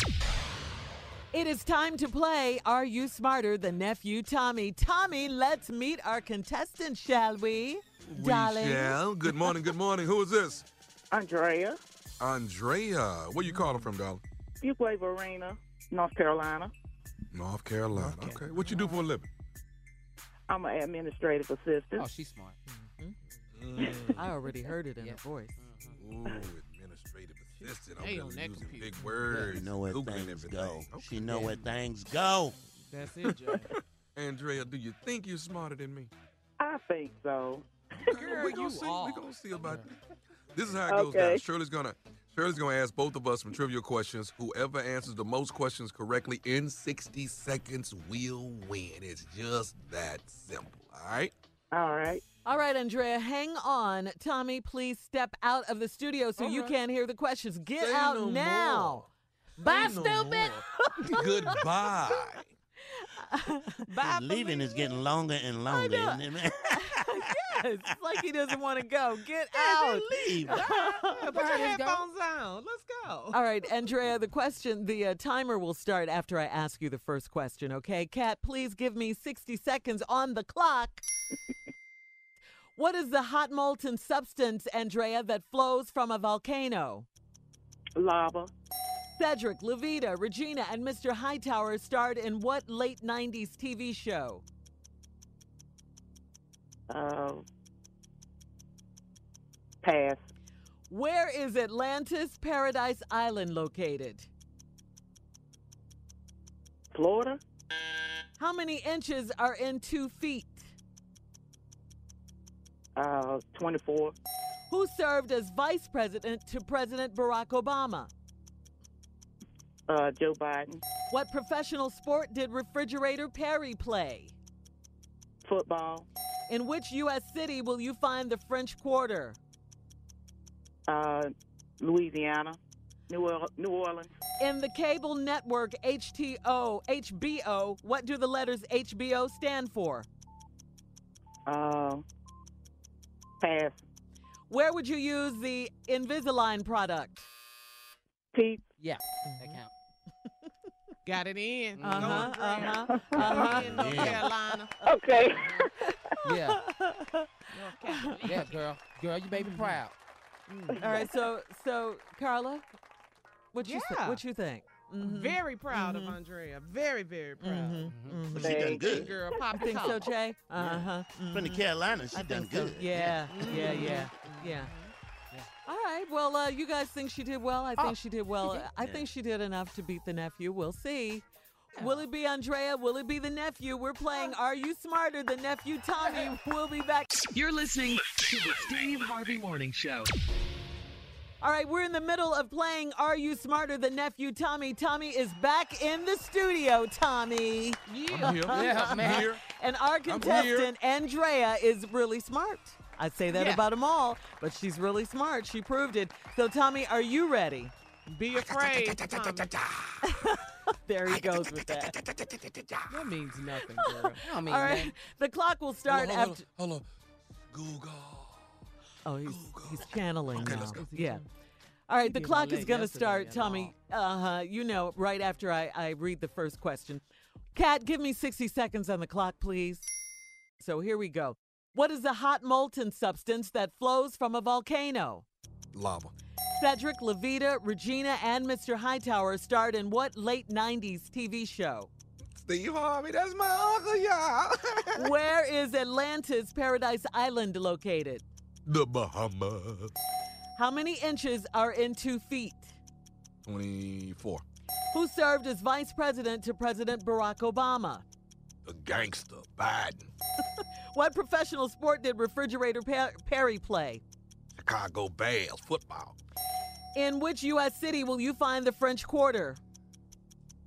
It is time to play Are You Smarter Than Nephew Tommy? Tommy, let's meet our contestant, shall we? We Darling. shall. Good morning, good morning. Who is this? Andrea. Andrea. Where you calling from, darling? Fuquay-Varina, North Carolina. North Carolina. Okay. What you do for a living? I'm an administrative assistant. Oh, she's smart. Mm-hmm. I already heard it in her voice. Mm-hmm. Ooh, administrative assistant. I'm Hey, on really using computer. big words. You know where Googling things everything. go. Okay. She know where mm-hmm. things go. That's it, Jay. Andrea, do you think you're smarter than me? I think so. Girl, we gonna you see. are. We gonna see about that. This is how it goes Okay. down. Shirley's gonna Shirley's gonna ask both of us some trivia questions. Whoever answers the most questions correctly in 60 seconds will win. It's just that simple. All right. All right. All right, Andrea, hang on. Tommy, please step out of the studio so you can't hear the questions. Get Say out no now. more. Bye, Say no stupid. more. Goodbye. Bye, Leaving is getting longer and longer. know. isn't it, man? yes, it's like he doesn't want to go. Get out. Leave. Put your headphones on. Let's go. All right, Andrea, the question, the uh, timer will start after I ask you the first question, okay? Kat, please give me 60 seconds on the clock. what is the hot molten substance, Andrea, that flows from a volcano? Lava. Cedric, Lovita, Regina, and Mr. Hightower starred in what late 90s TV show? Uh, pass. Where is Atlantis Paradise Island located? Florida. How many inches are in two feet? Uh, 24. Who served as vice president to President Barack Obama? Uh, Joe Biden. What professional sport did Refrigerator Perry play? Football. In which U.S. city will you find the French Quarter? Uh, Louisiana. New, Orleans. New Orleans. In the cable network HTO, HBO, what do the letters HBO stand for? Uh, pass. Where would you use the Invisalign product? Teeth. Yeah, that count. Got it in. Uh-huh, Going green. uh-huh, uh-huh. In North Yeah. Carolina. Okay. Yeah, North yeah, girl. Girl, you made me proud. All right, so so Carla, what you Yeah. what you think? Mhm. Very proud of Andrea. Very, very proud. Mhm, But she done good. Girl, I pop think so, Jay. Uh huh. From the Carolina, she I done think so. good. Yeah, yeah, yeah, yeah. All right. Well, uh, you guys think she did well? I think Oh, she did well. she did. I think she did enough to beat the nephew. We'll see. Will it be Andrea? Will it be the nephew? We're playing Are You Smarter Than Nephew Tommy? We'll be back. You're listening to the Steve Harvey Morning Show. All right, we're in the middle of playing Are You Smarter Than Nephew Tommy? Tommy is back in the studio, Tommy. I'm here. Yeah, I'm man. here. And our contestant, Andrea, is really smart. I say that Yeah. about them all, but she's really smart. She proved it. So, Tommy, are you ready? Be afraid. Tommy. There he goes with that. That means nothing, girl. I mean, All right, man. the clock will start hold on, after. hold on. Google. Oh, he's he's channeling Okay, now. let's go. Yeah. All right, the clock is going to start, Tommy. Uh huh. You know, right after I, I read the first question. Kat, give me 60 seconds on the clock, please. So here we go. What is a hot molten substance that flows from a volcano? Lava. Cedric, Lovita, Regina, and Mr. Hightower starred in what late 90s TV show? Steve Harvey, that's my uncle, y'all. Where is Atlantis Paradise Island located? The Bahamas. How many inches are in two feet? 24. Who served as vice president to President Barack Obama? The gangster, Biden. What professional sport did refrigerator Perry play? Chicago Bears, football. In which U.S. city will you find the French Quarter?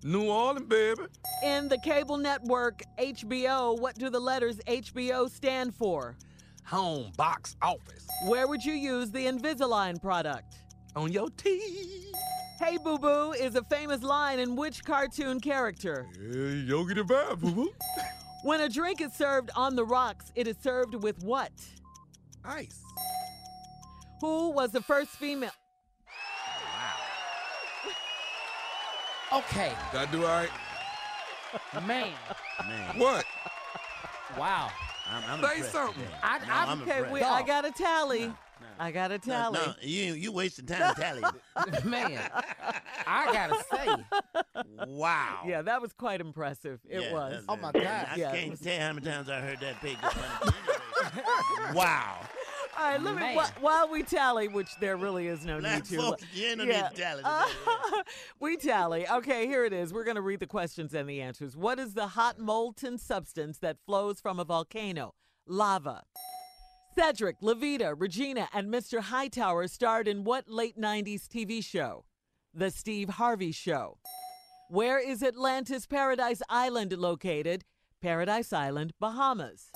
New Orleans, baby. In the cable network HBO, what do the letters HBO stand for? Home box office. Where would you use the Invisalign product? On your teeth. Hey Boo Boo is a famous line in which cartoon character? Yogi the Vibe, boo boo. When a drink is served on the rocks, it is served with what? Ice. Who was the first female? Wow. Okay, Did I do all right? man. Man, What? Wow. I'm, I'm Say something. I- No, I'm- I'm Okay, impressed. wait, I got a tally. I got a No, tally. no, you you wasting time tallying. Man, I gotta say, wow. Yeah, that was quite impressive. It Yeah, was. that's- Oh, my God. I Yeah, it can't was- tell how many times I heard that pig. good money, anyway. wow. All right, let me Man. wh- while we tally, which there really is no Black need to. folks, you ain't no Yeah. need to tally Uh, today. we tally. Okay, here it is. We're going to read the questions and the answers. What is the hot molten substance that flows from a volcano? Lava. Cedric, Lovita, Regina, and Mr. Hightower starred in what late 90s TV show? The Steve Harvey Show. Where is Atlantis Paradise Island located? Paradise Island, Bahamas.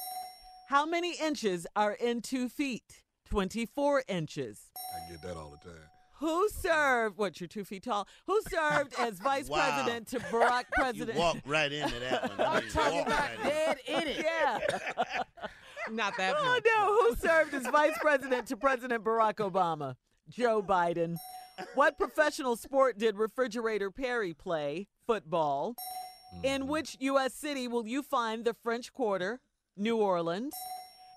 How many inches are in two feet? 24 inches. I get that all the time. Who served, what, you're two feet tall? Who served as vice Wow. president to Barack You president? walked right into that one. I'm talking about right dead in it. Yeah. Not that Oh, much. no. Who served as vice president to President Barack Obama? Joe Biden. What professional sport did refrigerator Perry play? Football. In mm-hmm. which U.S. city will you find the French Quarter? New Orleans.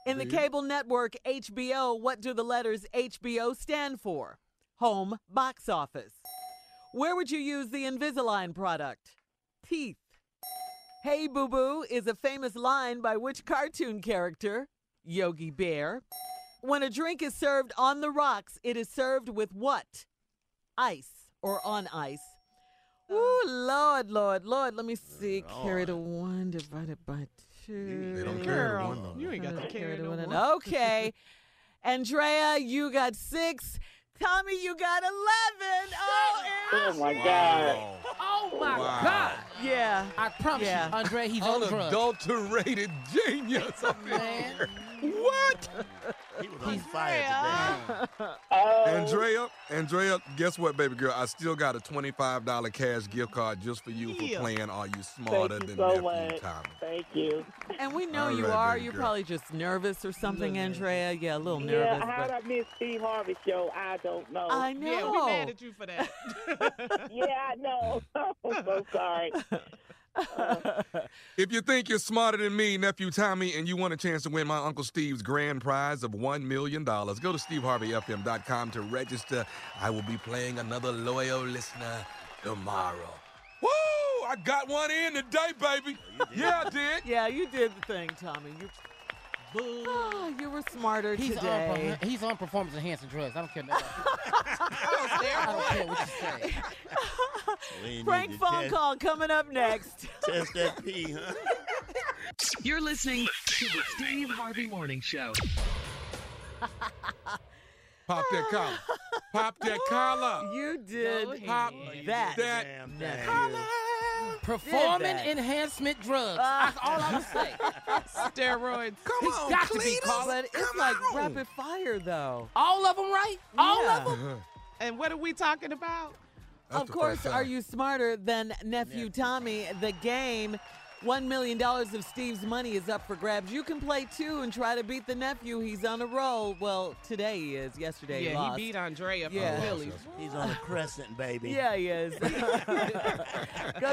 In the cable network HBO, what do the letters HBO stand for? Home box office. Where would you use the Invisalign product? Teeth. Hey Boo Boo is a famous line by which cartoon character? Yogi Bear. When a drink is served on the rocks, it is served with what? Ice or on ice. Uh. Ooh, Lord, Lord, Lord. Let me see. Carry the one divided by two. They don't carry the one, though. you ain't got to carry the one. one. Okay. Andrea, you got six. Tommy, you got 11. Oh, Oh my God. Oh my Wow. God. yeah. I promise Yeah. you, Andre, he's on drugs. Unadulterated genius. up in Man. here. What? He was on fire today. Oh, Andrea, Andrea, guess what, baby girl? I still got a $25 cash gift card just for you for playing Are You Smarter thank you Than so Nephew much. Tommy? Thank you. And we know All you right, are. baby You're girl. probably just nervous or something, Andrea. Yeah, a little Yeah, nervous. how but did I miss Steve Harvey show? I don't know. I know. Yeah, we mad at you for that. yeah, I know. I'm so sorry. Um, if you think you're smarter than me, nephew Tommy, and you want a chance to win my Uncle Steve's grand prize of $1 million, go to steveharveyfm.com to register. I will be playing another loyal listener tomorrow. Woo! I got one in today, baby. Oh, yeah, I did. yeah, you did the thing, Tommy. You, Ah, you were smarter He's on, today. perfor- he's on performance enhancing drugs. I don't care nothing. I don't care what you say. We need Prank phone test- call coming up next. Test that pee, huh? You're listening to the Steve Harvey Morning Show. Pop that collar. Pop that collar. You did Pop that. that. Damn thing. nephew. Performance that. enhancement drugs. Ah. That's all I'm gonna say. Steroids. Come He's on, got to be Cletus. called. It's Come like on. rapid fire, though. All of them, right? All Yeah. of them. And what are we talking about? That's of course, are you smarter than nephew Tommy? The game, $1 million of Steve's money is up for grabs. You can play too and try to beat the nephew. He's on a roll. Well, today he is. Yesterday he yeah, lost. he beat Andrea from Yeah. Phillies. He's on a crescent, baby. Yeah, he is. Go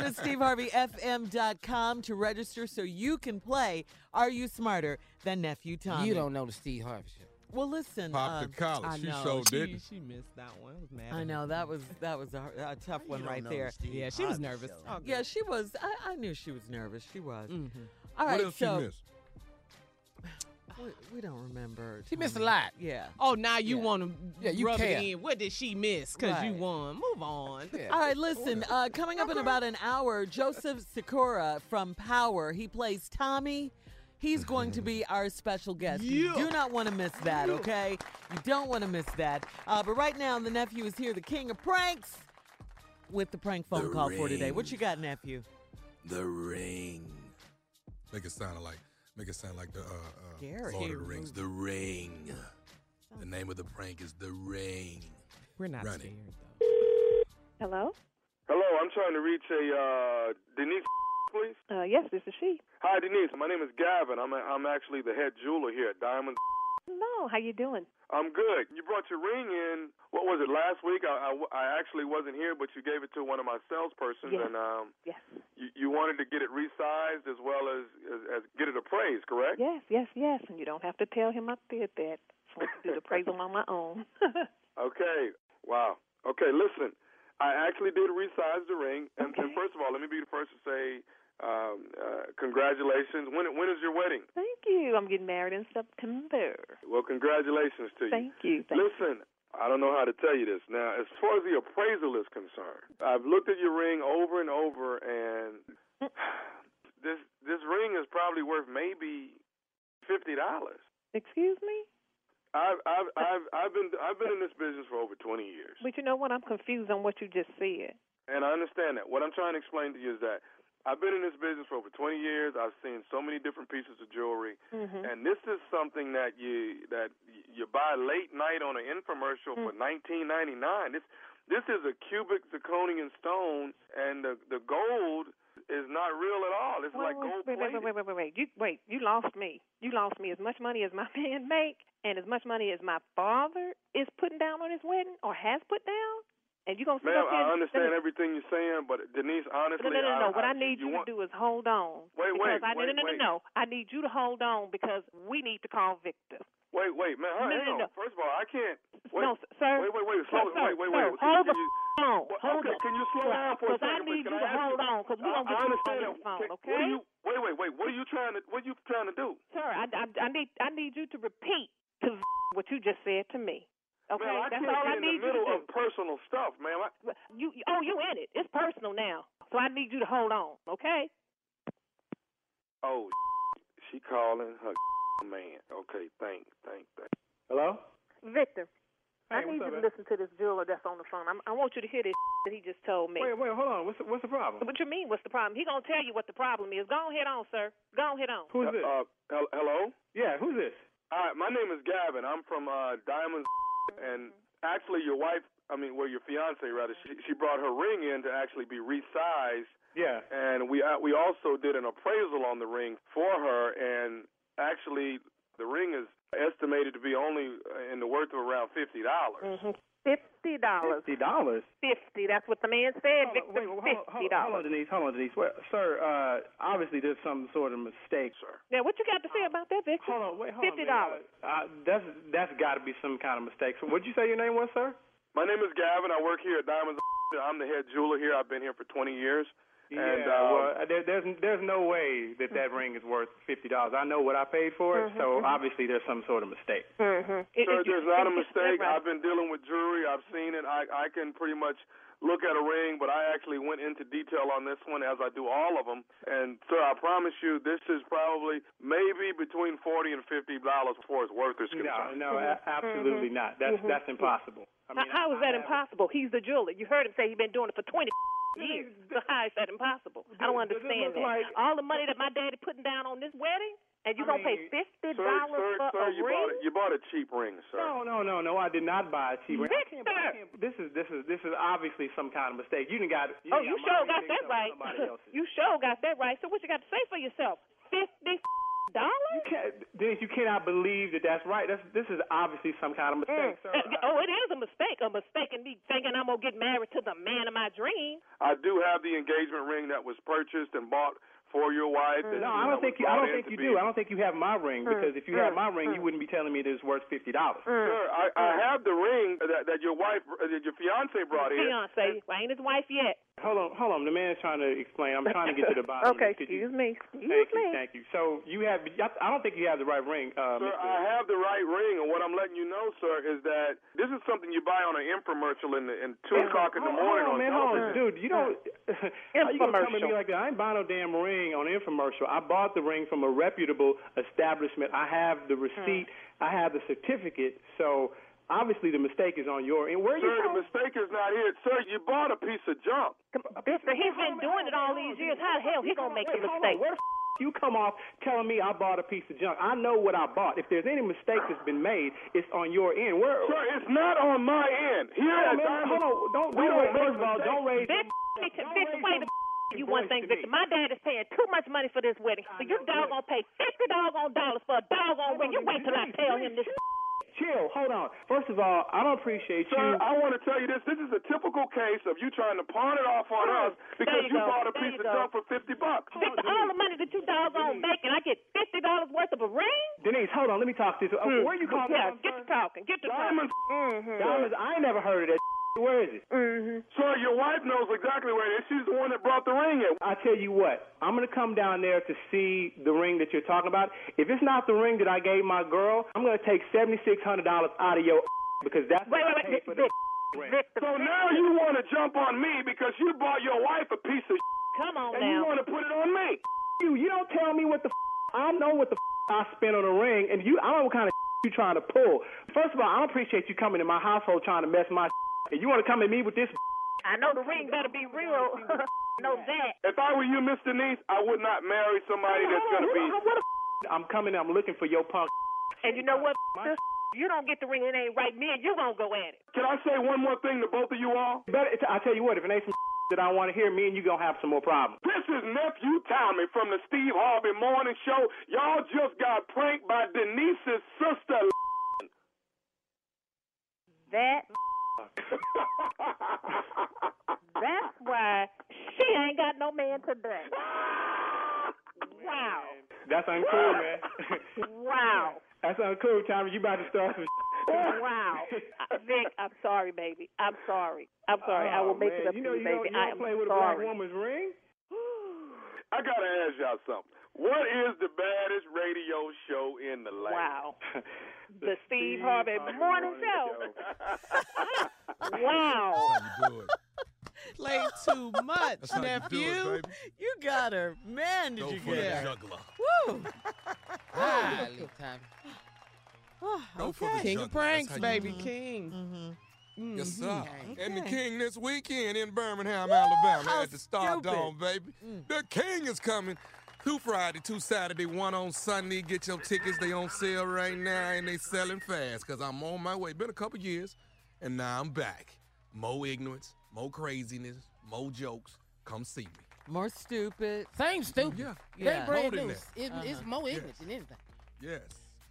to steveharveyfm.com to register so you can play Are You Smarter Than Nephew Tommy? You don't know the Steve Harvey show. Well, listen. Pop uh, the collar. I She know. showed She, didn't. she missed that one. I was mad. I know her. that was that was a, a tough You one right there. Steve Yeah, she was nervous. Oh. Yeah, she was. I, I knew she was nervous. She was. Mhm. All right, what else so you missed? We don't remember. She missed a lot. Yeah. Oh, now you Yeah. want to Yeah, you rub care. it in. What did she miss? Because you Right. won. Move on. All right, listen. Uh, coming up in about an hour, Joseph Sikora from Power. He plays Tommy. He's going to be our special guest. You do not want to miss that, okay? You don't want to miss that. Uh, but right now, the nephew is here, the king of pranks, with the prank phone The call for today. What you got, nephew? The ring. Make it sound like make it sound like the uh, uh, Scary. Lord of the Rings. The ring. The name of the prank is the ring. We're not Run it. Hello? Hello, I'm trying to reach a uh, Denise, please. Uh, yes, this is she. Hi, Denise. My name is Gavin. I'm I'm actually the head jeweler here at Diamonds. Hello, how you doing? I'm good. You brought your ring in. What was it last week? I, I, I actually wasn't here, but you gave it to one of my salespersons, Yes. and um, Yes. you, you wanted to get it resized as well as, as as get it appraised, correct? Yes, yes, yes. And you don't have to tell him I did that. To do the appraisal on my own. Okay. Wow. Okay. Listen, I actually did resize the ring, and, and first of all, let me be the first to say um, uh, congratulations. When when is your wedding? Thank you. I'm getting married in September. Well, congratulations to you. Thank you. Thank Listen, I don't know how to tell you this. Now, as far as the appraisal is concerned, I've looked at your ring over and over, and this this ring is probably worth maybe fifty dollars. Excuse me? I've I've I've I've been I've been in this business for over twenty years, But you know what? I'm confused on what you just said. and I understand that. What I'm trying to explain to you is that I've been in this business for over twenty years. I've seen so many different pieces of jewelry, Mm-hmm. and this is something that you that you buy late night on an infomercial for nineteen ninety nine. This this is a cubic zirconian stone, and the the gold is not real at all. It's Wait, like gold wait, wait, wait, wait, wait, wait. You wait. You lost me. You lost me. As much money as my man make, and as much money as my father is putting down on his wedding or has put down, and you gonna sit Ma'am, up here I and- understand everything you're saying, but Denise, honestly, No, no, no, no. I, What I, I- need you, want, to do is hold on. Wait, wait, I, wait, no, no, no, no. I need you to hold on because we need to call Victor. Wait, wait, man. No, hang no, on. no. First of all, I can't. Wait, no, sir. Wait, wait, wait. Sir, Slow, sir, wait, wait, sir, wait. Hold can the you. Well, Hold okay, the- can you slow down for a Because I need you to hold on because gonna I get you understand on this phone, Can- okay? What are you? Wait, wait, wait. What are you trying to? What are you trying to do? Sir, I, I, I need I need you to repeat to what you just said to me. Okay, man, I that's can't all I get in need the middle you to of personal stuff, man. I. You oh you in it? It's personal now, so I need you to hold on. Okay? oh, she calling her man. Okay, thank, thank, thank. Hello? Victor, Hey, I need what's you up, to listen to this jeweler that's on the phone. I'm, I want you to hear this that he just told me. Wait, wait, hold on. What's the, what's the problem? What you mean? What's the problem? He gonna tell you what the problem is. Go ahead on, sir. Go ahead on. Who's this? Uh, hello. Yeah, who's this? All right, my name is Gavin. I'm from uh, Diamonds, and actually, your wife, I mean, well, your fiance rather, she, she brought her ring in to actually be resized. Yeah. And we uh, we also did an appraisal on the ring for her, and actually, the ring is estimated to be only uh, in the worth of around fifty dollars. Mm-hmm. Fifty dollars. Fifty dollars. Fifty. That's what the man said. Hold on, Victor. wait, hold, Fifty hold, on, hold on, Denise. Hold on, Denise. Well, sir, uh, obviously there's some sort of mistake. Sir. Now, what you got to say about that, Victor? Hold on, wait, hold Fifty dollars. Uh, uh, that's that's got to be some kind of mistake. So, what'd you say your name was, sir? My name is Gavin. I work here at Diamonds. I'm the head jeweler here. I've been here for 20 years. Yeah. And, um, well, there, there's there's no way that that ring is worth fifty dollars. I know what I paid for it, so obviously there's some sort of mistake. Mm-hmm. Sir, there's not a mistake. I've been dealing with jewelry. I've seen it. I I can pretty much look at a ring, but I actually went into detail on this one as I do all of them. And sir, I promise you, this is probably maybe between forty and fifty dollars before it's worth is No, concerned. no, a- absolutely not. That's Mhm. that's impossible. I mean, how is I that have- impossible? He's the jeweler. You heard him say he's been doing it for 20 years. So how is that impossible? I don't understand that. like- All the money that my daddy putting down on this wedding, and you I gonna mean, pay fifty dollars sir, for sir, a you ring? bought a, you bought a cheap ring, sir. No, no, no, no. I did not buy a cheap ring. I can't, I can't, this is this is this is obviously some kind of mistake. You didn't got. You oh, done you sure got that right. You sure got that right. So what you got to say for yourself? Fifty dollars? You can't, Denise, you cannot believe that that's right. That's this is obviously some kind of mistake, mm. sir. Uh, oh, it is a mistake. A mistake in me thinking I'm gonna get married to the man of my dream. I do have the engagement ring that was purchased and bought for your wife. that, mm. No, you I don't think you. I don't think you be- do. I don't think you have my ring mm. because if you had my ring, you wouldn't be telling me that it's worth fifty dollars. Sir, I, I have the ring that, that your wife, uh, that your fiance brought in. Fiance, I ain't his wife yet. Hold on, hold on. The man's trying to explain. I'm trying to get to the bottom. okay, of it. Could you- excuse me. Excuse Thank me. you, thank you. So you have, I don't think you have the right ring, uh, Sir, Mr. I have the right ring, and what I'm letting you know, sir, is that this is something you buy on an infomercial in, the, in two o'clock in the morning hold on, on man, hold on, dude. You don't. How you gonna come at me like that? I ain't buying no damn ring on infomercial. I bought the ring from a reputable establishment. I have the receipt. I have the certificate. So obviously the mistake is on your end. Where Sir, you the mistake is not here. Sir, you bought a piece of junk. Mister, he's been doing it all these years. How the hell he gonna make a Wait, mistake? on. Where the f- you come off telling me I bought a piece of junk? I know what I bought. If there's any mistake that's been made, it's on your end. Where? Sir, it's not on my end. Here Hold on, at man, hold on. Don't, we don't, don't first make of all, don't raise. Victor, Victor, wait a you one thing, Victor. My dad is paying too much money for this wedding. So your you doggone pay fifty dollars doggone dollars for a doggone ring. You wait till I tell him this. Chill. Hold on. First of all, I don't appreciate Sir, you. I want to tell you this. This is a typical case of you trying to pawn it off on us because There you, you bought a There piece of go. junk for 50 bucks. Victor, all the money that you doggone make, and I get fifty dollars worth of a ring. Denise, hold on. Let me talk to you. Uh, Hmm. Where you calling Yeah, from? get to talking. Get to Diamonds. talking. Mm-hmm. Diamonds. I ain't never heard of that. Where is it? Mm-hmm. Sir, your wife knows exactly where it is. She's the one that brought the ring in. I tell you what, I'm gonna come down there to see the ring that you're talking about. If it's not the ring that I gave my girl, I'm gonna take seventy six hundred dollars out of your because that's Wait, what wait, I wait, paid for Vic, the ring. So now you want to jump on me because you bought your wife a piece of Come on and you want to put it on me. You, you don't tell me what the I know what the I spent on a ring, and you, I don't know what kind of you trying to pull. First of all, I don't appreciate you coming to my household trying to mess my and you want to come at me with this. I know the ring better be real. know that. If I were you, Miss Denise, I would not marry somebody that's going to be. I'm coming. I'm looking for your punk. And you know what? Victor? You don't get the ring, it ain't right. Me and you gonna go at it. Can I say one more thing to both of you all? But I tell you what, if it ain't some that I want to hear, me and you gonna have some more problems. This is nephew Tommy from the Steve Harvey Morning Show. Y'all just got pranked by Denise's sister. That. That's why she ain't got no man today. Wow. That's uncool, man. Wow. That's uncool, Tommy. You about to start some. Wow. Vic, I'm sorry, baby. I'm sorry. I'm sorry. I will Oh, make man. it up you to know, you, you baby. Don't, you I don't am play with a black woman's ring. I gotta ask y'all something. What is the baddest radio show in the land? Wow. The Steve Harvey Morning Show. wow. That's you do it. Play too much, That's how you it, nephew. You got her. Man, did Go you for get the her. juggler. Woo. Golly, Tommy. Go for the King juggler. of pranks, That's how you baby, do it. king. Yes, sir. Mhm. And the king this weekend in Birmingham, Alabama how at the Stardome, baby. Mm. The king is coming. Two Friday, two Saturday, one on Sunday. Get your tickets. They on sale right now and they selling fast because I'm on my way. Been a couple years and now I'm back. More ignorance, more craziness, more jokes. Come see me. More stupid. Same stupid. Yeah. It Yeah. ain't brand More than new. that. It, It's Uh-huh. more Yes. than anything. Yes.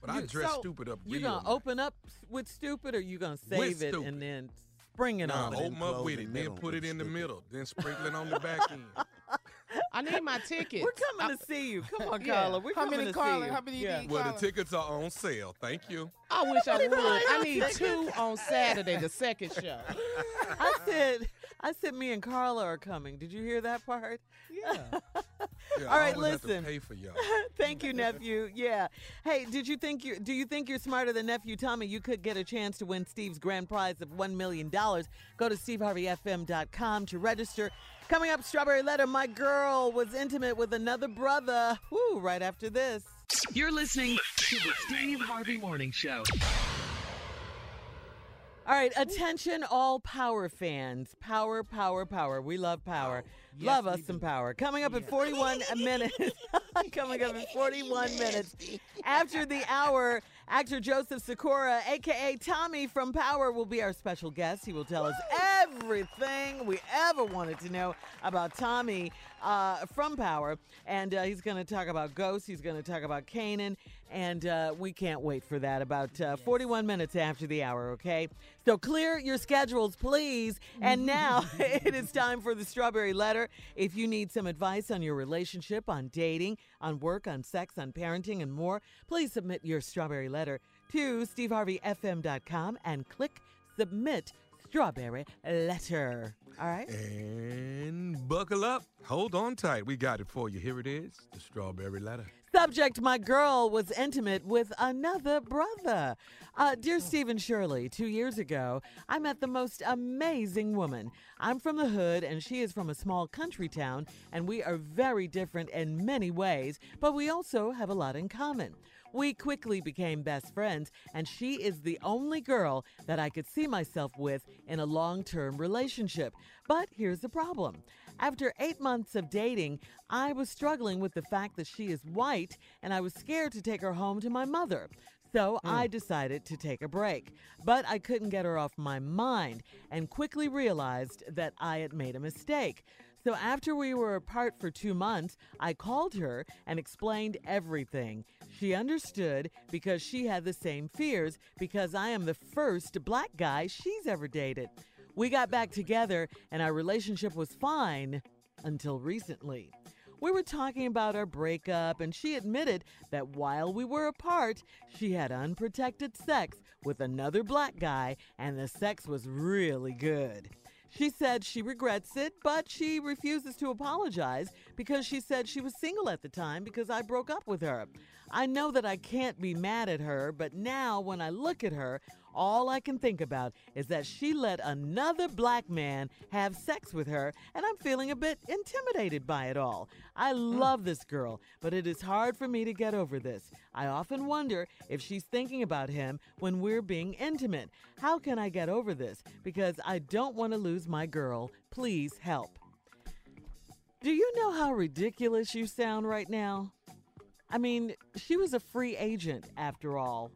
But I dress so, stupid up You gonna now. open up with stupid, or you gonna With save it stupid. and then spring it Nah, on? open up with it, then put it in the middle, then sprinkle it on the back end. I need my tickets. We're coming to see you. Come on, Yeah. Carla. We're How coming many, to Carla? see you. How many you yeah. need, Well, the tickets are on sale. Thank you. I wish I would. I need take two on Saturday, the second show. I said, I said, me and Carla are coming. Did you hear that part? Yeah. Yeah, All I right, have to listen. pay for y'all. Thank you, nephew. Yeah. Hey, did you think you do you think you're smarter than nephew Tommy? You could get a chance to win Steve's grand prize of one million dollars. Go to steveharveyfm.com to register. Coming up, Strawberry Letter. My girl was intimate with another brother. Woo! Right after this. You're listening to the Steve Harvey Morning Show. All right, attention, all power fans. Power, power, power. We love power. love us some power. Coming up in 41 minutes. Coming up in 41 minutes. After the hour, actor Joseph Sikora, aka Tommy from Power, will be our special guest. He will tell us everything we ever wanted to know about Tommy uh, from Power. And uh, he's going to talk about ghosts. He's going to talk about Kanan. And uh, we can't wait for that. About uh, 41 minutes after the hour, okay? So clear your schedules, please. And now it is time for the Strawberry Letter. If you need some advice on your relationship, on dating, on work, on sex, on parenting, and more, please submit your Strawberry Letter to steveharveyfm.com and click Submit strawberry letter. All right? And buckle up. Hold on tight. We got it for you. Here it is the strawberry letter. Subject My girl was intimate with another brother. Uh, dear Stephen Shirley, two years ago, I met the most amazing woman. I'm from the hood and she is from a small country town, and we are very different in many ways, but we also have a lot in common. We quickly became best friends, and she is the only girl that I could see myself with in a long term relationship. But here's the problem. After eight months of dating, I was struggling with the fact that she is white, and I was scared to take her home to my mother. So I hmm. decided to take a break. But I couldn't get her off my mind and quickly realized that I had made a mistake. So after we were apart for two months, I called her and explained everything. She understood because she had the same fears because I am the first black guy she's ever dated. We got back together and our relationship was fine until recently. We were talking about our breakup, and she admitted that while we were apart, she had unprotected sex with another black guy, and the sex was really good. She said she regrets it, but she refuses to apologize because she said she was single at the time because I broke up with her. I know that I can't be mad at her, but now when I look at her, all I can think about is that she let another black man have sex with her, and I'm feeling a bit intimidated by it all. I hmm. love this girl, but it is hard for me to get over this. I often wonder if she's thinking about him when we're being intimate. How can I get over this? Because I don't want to lose my girl. Please help. Do you know how ridiculous you sound right now? I mean, she was a free agent after all.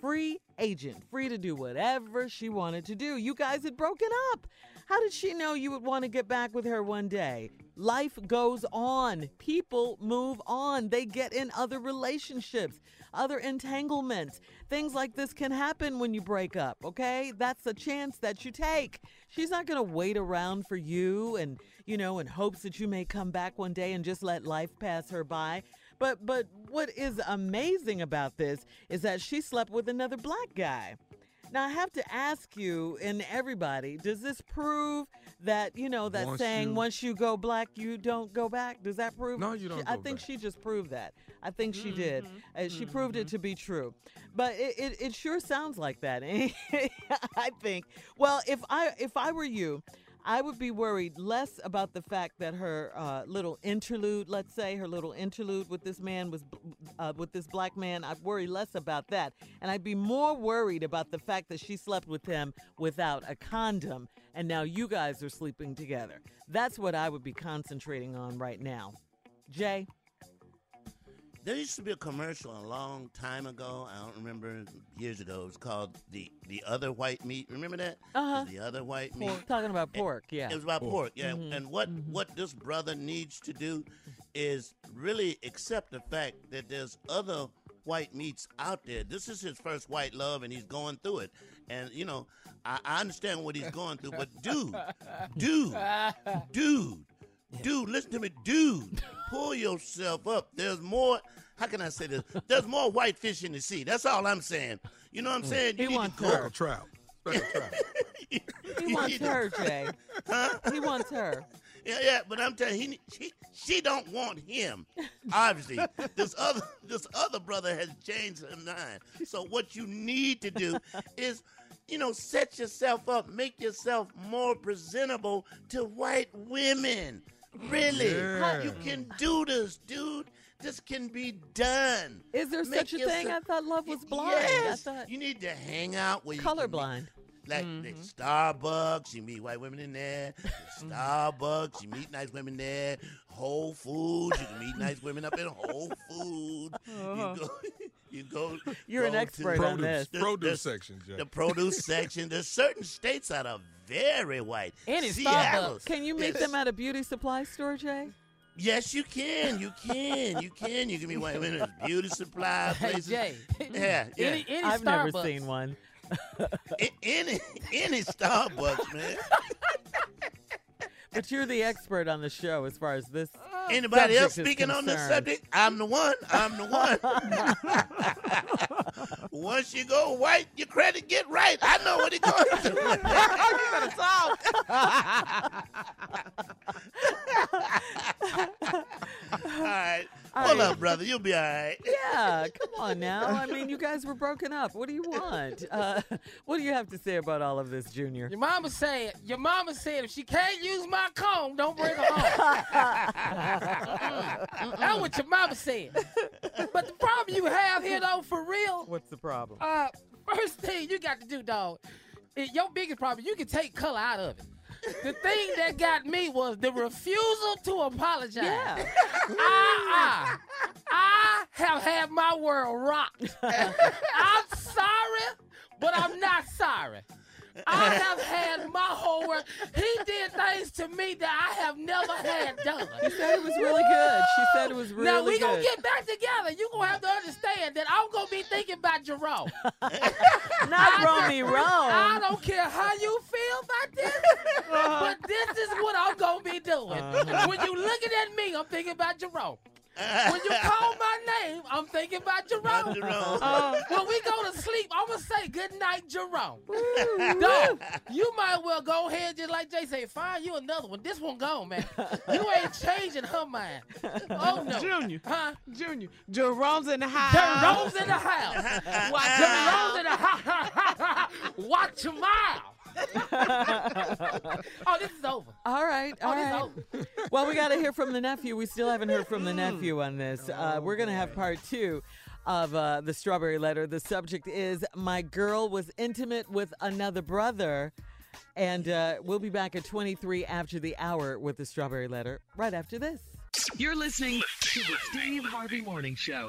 Free agent, free to do whatever she wanted to do. You guys had broken up. How did she know you would want to get back with her one day? Life goes on. People move on. They get in other relationships, other entanglements. Things like this can happen when you break up, okay? That's a chance that you take. She's not going to wait around for you and, you know, in hopes that you may come back one day and just let life pass her by. But but what is amazing about this is that she slept with another black guy. Now I have to ask you and everybody, does this prove that, you know, that Once saying you- once you go black, you don't go back? Does that prove No, you don't She- I go think back. she just proved that. I think she did. Mm-hmm. Uh, she proved it to be true. But it, it, it sure sounds like that. I think. Well, if I if I were you, I would be worried less about the fact that her uh, little interlude, let's say her little interlude with this man was uh, with this black man. I'd worry less about that, and I'd be more worried about the fact that she slept with him without a condom, and now you guys are sleeping together. That's what I would be concentrating on right now. Jay. There used to be a commercial a long time ago. I don't remember years ago. It was called the the other white meat. Remember that? Uh-huh. The other white meat. Pork. Talking about pork, yeah. It was about pork, yeah. Mhm. And what what this brother needs to do is really accept the fact that there's other white meats out there. This is his first white love, and he's going through it. And you know, I, I understand what he's going through, but dude, dude, dude, dude, listen to me, dude. Pull yourself up. There's more. How can I say this? There's more white fish in the sea. That's all I'm saying. You know what I'm mm. saying? He You need to wants her. Special trout. Special trout. He wants her, Jay. He wants her. Yeah, yeah, but I'm telling you, he, she, she don't want him. Obviously, this other this other brother has changed her mind. So what you need to do is, you know, set yourself up, make yourself more presentable to white women. Really, Yeah. you can do this, dude. This can be done. Is there Make such a thing? I thought love was blind. Yes, I thought you need to hang out where you can meet- colorblind. like, like Starbucks, you meet white women in there. Starbucks, you meet nice women there. Whole Foods, you can meet nice women up in Whole Foods. Uh-huh. You go, you go. You're an go to expert the- on this. the- Produce the- section, Jay. The produce section. There's certain states that are very white. Any Seattle. Starbucks. Can you meet Yes. them at a beauty supply store, Jay? Yes, you can. You can. You can. You can be white women at beauty supply Hey, places. Jay. Yeah, yeah. Any, any I've never seen one. A- any any Starbucks, man. But you're the expert on the show as far as this Anybody else subject is speaking on this subject? I'm the one. I'm the one. Once you go white, your credit get right. I know what it goes to. all right. All Hold right. up, brother. You'll be all right. Yeah, come on now. I mean, you guys were broken up. What do you want? Uh, what do you have to say about all of this, Junior? Your mama said, your mama said, if she can't use my comb, don't bring her home. Mm, That's what your mama said. But the problem you have here, though, for real, What's the problem? uh, first thing you got to do, dog, your biggest problem, you can take color out of it. The thing that got me was the refusal to apologize. Yeah. I, I, I have had my world rocked. I'm sorry, but I'm not sorry. I have had my whole world. He did things to me that I have never had done. She said it was really good. She said it was really good. Now we gonna get back together. You gonna have to understand that I'm gonna be thinking about Jerome. Not Romy Rome. I don't care how you feel about this, but this is what I'm gonna be doing. Uh-huh. When you looking at me, I'm thinking about Jerome. When you call my name, I'm thinking about Jerome. Jerome. Uh, when we go to sleep, I'm gonna say good night, Jerome. no, you might well go ahead just like Jay say, find you another one. This one gone, man. You ain't changing her mind. Oh no, Junior. huh? Junior. Jerome's in the house. Jerome's in the house. Watch Jerome's in the house. Watch your mouth. oh, this is over. All right, Oh, all this right. over. Well, we got to hear from the nephew. We still haven't heard from the nephew on this. Uh, we're going to have part two of uh, the strawberry letter. The subject is My girl was intimate with another brother. And uh, we'll be back at 23 after the hour with the strawberry letter right after this. You're listening to the Steve Harvey Morning Show.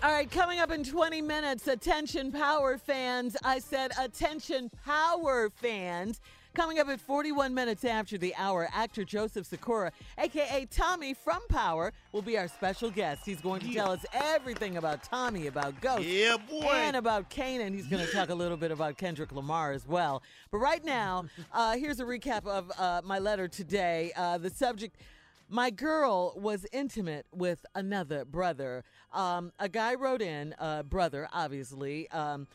All right, coming up in 20 minutes, attention power fans. I said attention power fans. Coming up at 41 minutes after the hour, actor Joseph Sikora, aka Tommy from Power, will be our special guest. He's going to tell us everything about Tommy, about Ghost, Yeah, boy. and about Kanan. He's going to talk a little bit about Kendrick Lamar as well. But right now, uh, here's a recap of uh, my letter today. Uh, the subject. My girl was intimate with another brother. Um, a guy wrote in, uh, brother, obviously. Um,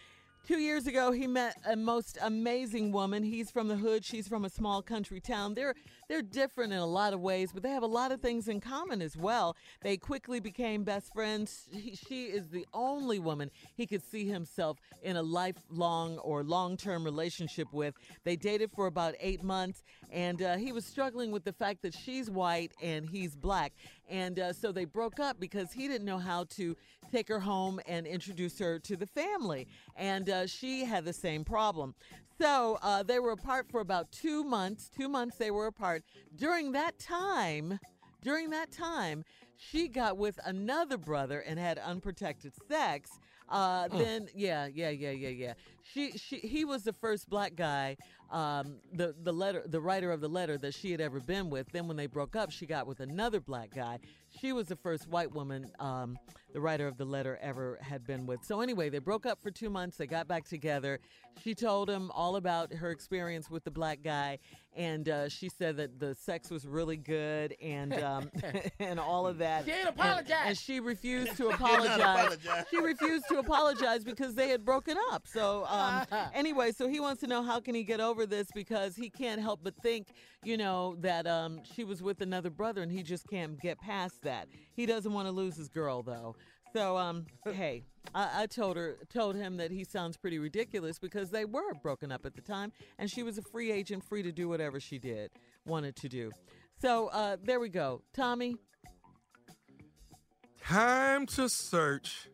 two years ago, he met a most amazing woman. He's from the hood. She's from a small country town. They're they're different in a lot of ways, but they have a lot of things in common as well. They quickly became best friends. He, she is the only woman he could see himself in a lifelong or long term relationship with. They dated for about eight months, and uh, he was struggling with the fact that she's white and he's black. And uh, so they broke up because he didn't know how to take her home and introduce her to the family. And uh, she had the same problem. So uh, they were apart for about two months. Two months they were apart. During that time, during that time, she got with another brother and had unprotected sex. Uh, Then, yeah, yeah, yeah, yeah, yeah. She, she, he was the first black guy, um, the the letter, the writer of the letter that she had ever been with. Then, when they broke up, she got with another black guy. She was the first white woman um, the writer of the letter ever had been with. So anyway, they broke up for two months. They got back together. She told him all about her experience with the black guy, and uh, she said that the sex was really good and um, and all of that. She ain't And- apologized. And, she refused to apologize. apologize. she refused to apologize because they had broken up. So um, anyway, so he wants to know how can he get over this because he can't help but think, you know, that um, she was with another brother and he just can't get past that. He doesn't want to lose his girl though. So um, hey, I, I told her, told him that he sounds pretty ridiculous because they were broken up at the time, and she was a free agent, free to do whatever she did, wanted to do. So uh, there we go, Tommy. Time to search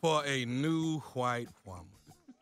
for a new white woman.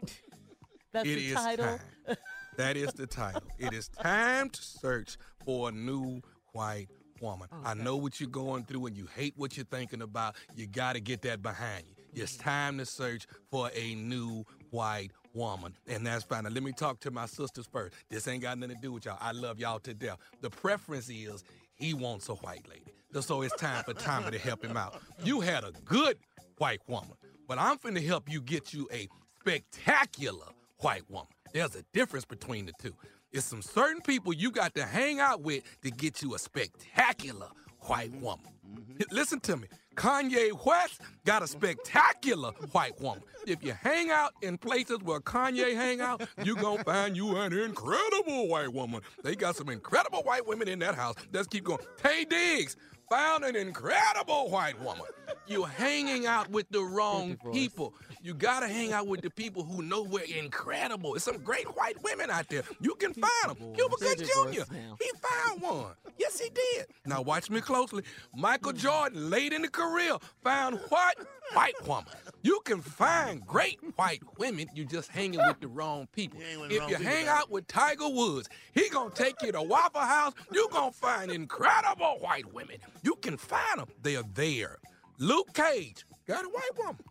That's It the is title. time. That is the title. It is time to search for a new white woman. Oh, I know what you're going through and you hate what you're thinking about. You got to get that behind you. Mm-hmm. It's time to search for a new white woman. And that's fine. Now, let me talk to my sisters first. This ain't got nothing to do with y'all. I love y'all to death. The preference is he wants a white lady. So it's time for Tommy to help him out. You had a good white woman, but I'm finna help you get you a spectacular white woman. There's a difference between the two. It's some certain people you got to hang out with to get you a spectacular white woman. Mm-hmm. Listen to me. Kanye West got a spectacular white woman. If you hang out in places where Kanye hang out, you gonna find you an incredible white woman. They got some incredible white women in that house. Let's keep going. Taye Diggs found an incredible white woman. You're hanging out with the wrong people. You gotta hang out with the people who know we're incredible. There's some great white women out there. You can find them. Cuba Gooding Jr. He found one. Yes, he did. Now watch me closely. Michael Jordan, late in the career, found what? White woman. You can find great white women. You're just hanging with the wrong people. hang with the If you hang out with Tiger Woods, he gonna take you to Waffle House. You gonna find incredible white women. You can find them. They are there. Luke Cage got a white woman.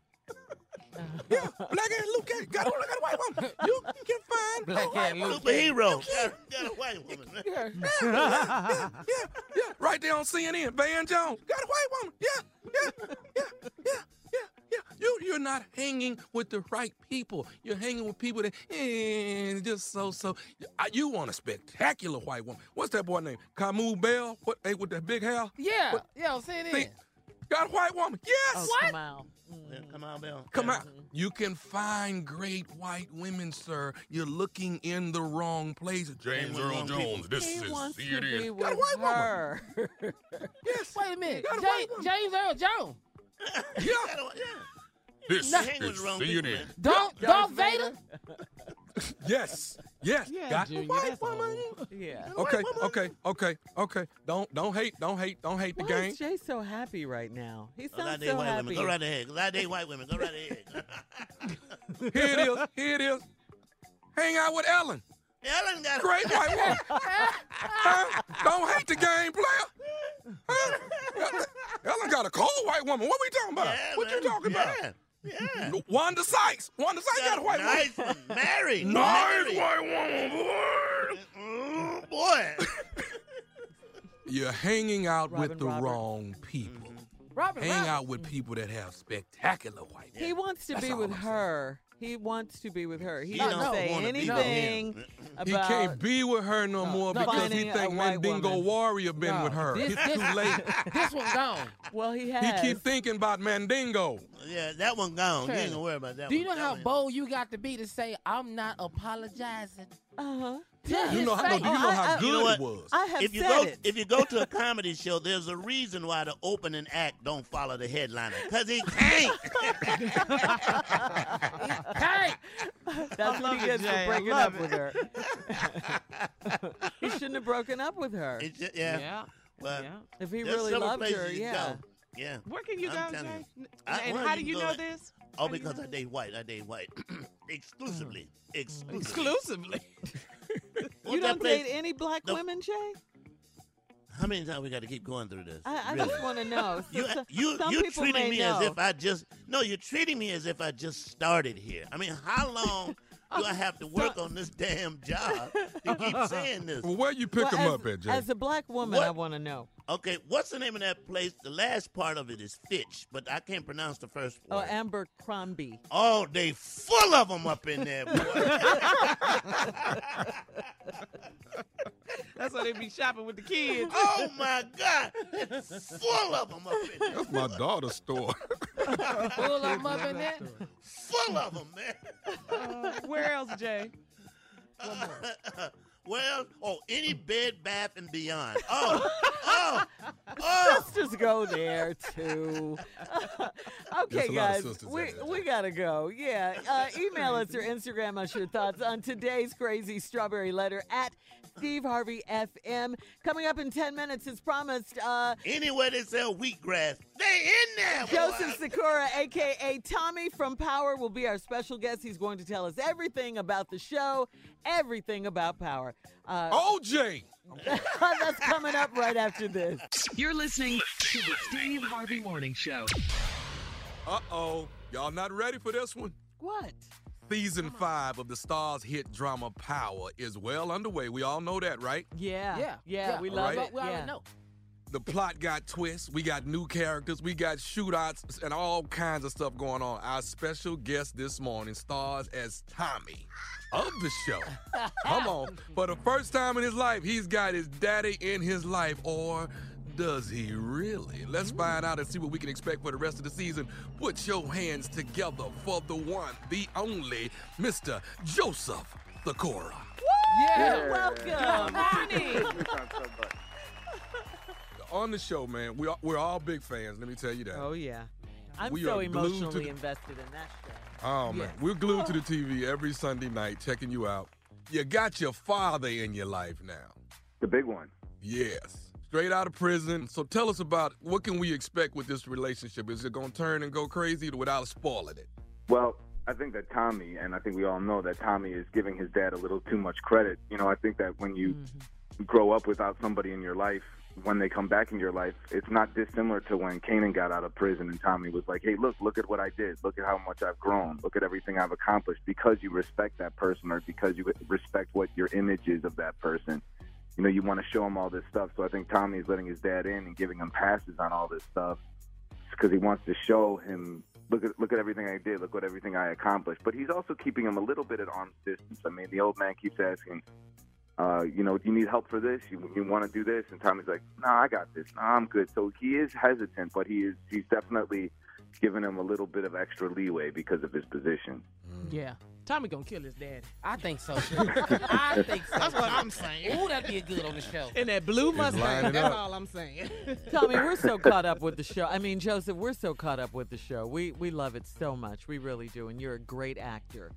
Yeah, black ass Luke Cage got a, got a white woman. You can find Black a white ass woman. Superhero. Got, got a white woman. man. Yeah, yeah, yeah, yeah. Right there on CNN, Van Jones got a white woman. Yeah, yeah, yeah, yeah, yeah, yeah. You, you're not hanging with the right people. You're hanging with people that eh, just so so. You want a spectacular white woman. What's that boy name? Kamau Bell? What? Hey, with that big hair? Yeah, What- yeah, I'm saying See, it. got a white woman. Yes. Oh, What? come out. Yeah, come on, Bill. Come on. You can find great white women, sir. You're looking in the wrong place. James Earl wrong Jones. people. This He is wants to CNN. be Got a with white woman. Yes. Wait a minute. Got a white woman. James Earl Jones. Yeah. Got a- yeah. This Hang with the wrong people, CNN. man. Darth, Darth Vader. Yes. Yes. Yeah, Got Junior, a white that's woman. Yeah. Okay. Okay. Okay. Okay. Don't don't hate. Don't hate. Don't hate the Why game. is Jay so happy right now? He Go sounds there, so white happy. women. Go right ahead. Go right there, white women. Go right ahead. Here it is. Here it is. Hang out with Ellen. Ellen got Great white woman. Huh? Don't hate the game, player. Huh? Ellen got a cold white woman. What we talking about? Yeah, what you talking yeah. about? Yeah. Wanda Sykes. Wanda Sykes got a white nice woman. one. Married. Nice Married. white woman, boy. Mm, boy. You're hanging out Robin with the Robert. wrong people. Robert, Hang Robert. out with people that have spectacular white He wants to That's be all with I'm saying. her. He wants to be with her. He He doesn't don't say wanna be with anything him. He can't be with her no, more no, because he finding a think white Mandingo woman. Warrior been No, with her. This, it's this, too late. this one gone. well, he He keep thinking about Mandingo. Yeah, that one gone. You ain't Shirley, gonna worry about that Do you one. know That how one- bold you got to be to say I'm not apologizing? Uh huh. To You know, how- no, do you know oh, how I- good You know it was? I have If you said go it. if you go to a comedy show, there's a reason why the opening act don't follow the headliner. Cause he can't. Hey, That's what he it, gets Jay. for I breaking love up with her. he shouldn't have broken up with her. It's just, yeah. Yeah. Well, yeah. If he really loved her, you yeah. Go. Yeah. Where can you I'm go, telling Jay? I- and how do you can know go- this? Oh, How do you because I date white. I date white. Mm. Exclusively. Exclusively. Exclusively. You don't date any black the- women, Jay? How many times we got to keep going through this? I, I Really? just want to know. So, You, so- you, some you're treating me know. as if I just no. You're treating me as if I just started here. I mean, how long do I have to work on this damn job to keep saying this? Well, where you pick Well, him as, up at, Jay? As a black woman, I want to know. Okay, what's the name of that place? The last part of it is Fitch, but I can't pronounce the first Oh, word. Amber Crombie. Oh, they full of them up in there, boy. That's why they be shopping with the kids. oh my God, it's full of them up in there. That's my daughter's store. full of them up in there. Full of them, man. Uh, where else, Jay? well, oh, any Bed Bath and Beyond. Oh, oh, oh. Sisters go there too. okay, There's a lot of guys, we we gotta go. Yeah, uh, email us or Instagram us your thoughts on today's crazy strawberry letter at Steve Harvey FM. Coming up in ten minutes, as promised. Uh, Anywhere they sell wheatgrass, they in there. boy. Joseph Sikora, aka Tommy from Power, will be our special guest. He's going to tell us everything about the show, everything about Power. Uh, OJ. that's coming up right after this. You're listening to the Steve Harvey Morning Show. Uh oh. Y'all not ready for this one? What? Season five of the Starz hit drama Power is well underway. We all know that, right? Yeah, Yeah, yeah, we love right. it. We already yeah. know. The plot got twists. We got new characters. We got shootouts and all kinds of stuff going on. Our special guest this morning stars as Tommy of the show. Come on. For the first time in his life, he's got his daddy in his life, or does he really? Let's find out and see what we can expect for the rest of the season. Put your hands together for the one, the only, Mr. Joseph Sikora. Yeah, welcome. Honey. On the show, man, we are, we're all big fans. Let me tell you that. Oh yeah, I'm We so are glued to emotionally the- invested in that show. Oh man, we're glued to the oh. TV every Sunday night, checking you out. You got your father in your life now. The big one. Yes. Straight out of prison. So tell us about what can we expect with this relationship? Is it gonna turn and go crazy without spoiling it? Well, I think that Tommy, and I think we all know that Tommy is giving his dad a little too much credit. You know, I think that when you mm-hmm. grow up without somebody in your life, when they come back in your life, it's not dissimilar to when Kanan got out of prison and Tommy was like, hey, look, look at what I did. Look at how much I've grown. Look at everything I've accomplished because you respect that person or because you respect what your image is of that person. You know, you want to show him all this stuff. So I think Tommy is letting his dad in and giving him passes on all this stuff because he wants to show him look at look at everything I did, look at everything I accomplished. But he's also keeping him a little bit at arm's distance. I mean, the old man keeps asking, uh, you know, do you need help for this? You, you want to do this? And Tommy's like, no, I got this. Nah, I'm good. So he is hesitant, but he is he's definitely giving him a little bit of extra leeway because of his position. Yeah. Tommy gonna kill his daddy. I think so. too. I think so. That's what I'm saying. Ooh, that'd be a good on the show. In that blue Mustang. That's up. all I'm saying. Tommy, we're so caught up with the show. I mean, Joseph, we're so caught up with the show. We we love it so much. We really do, and you're a great actor.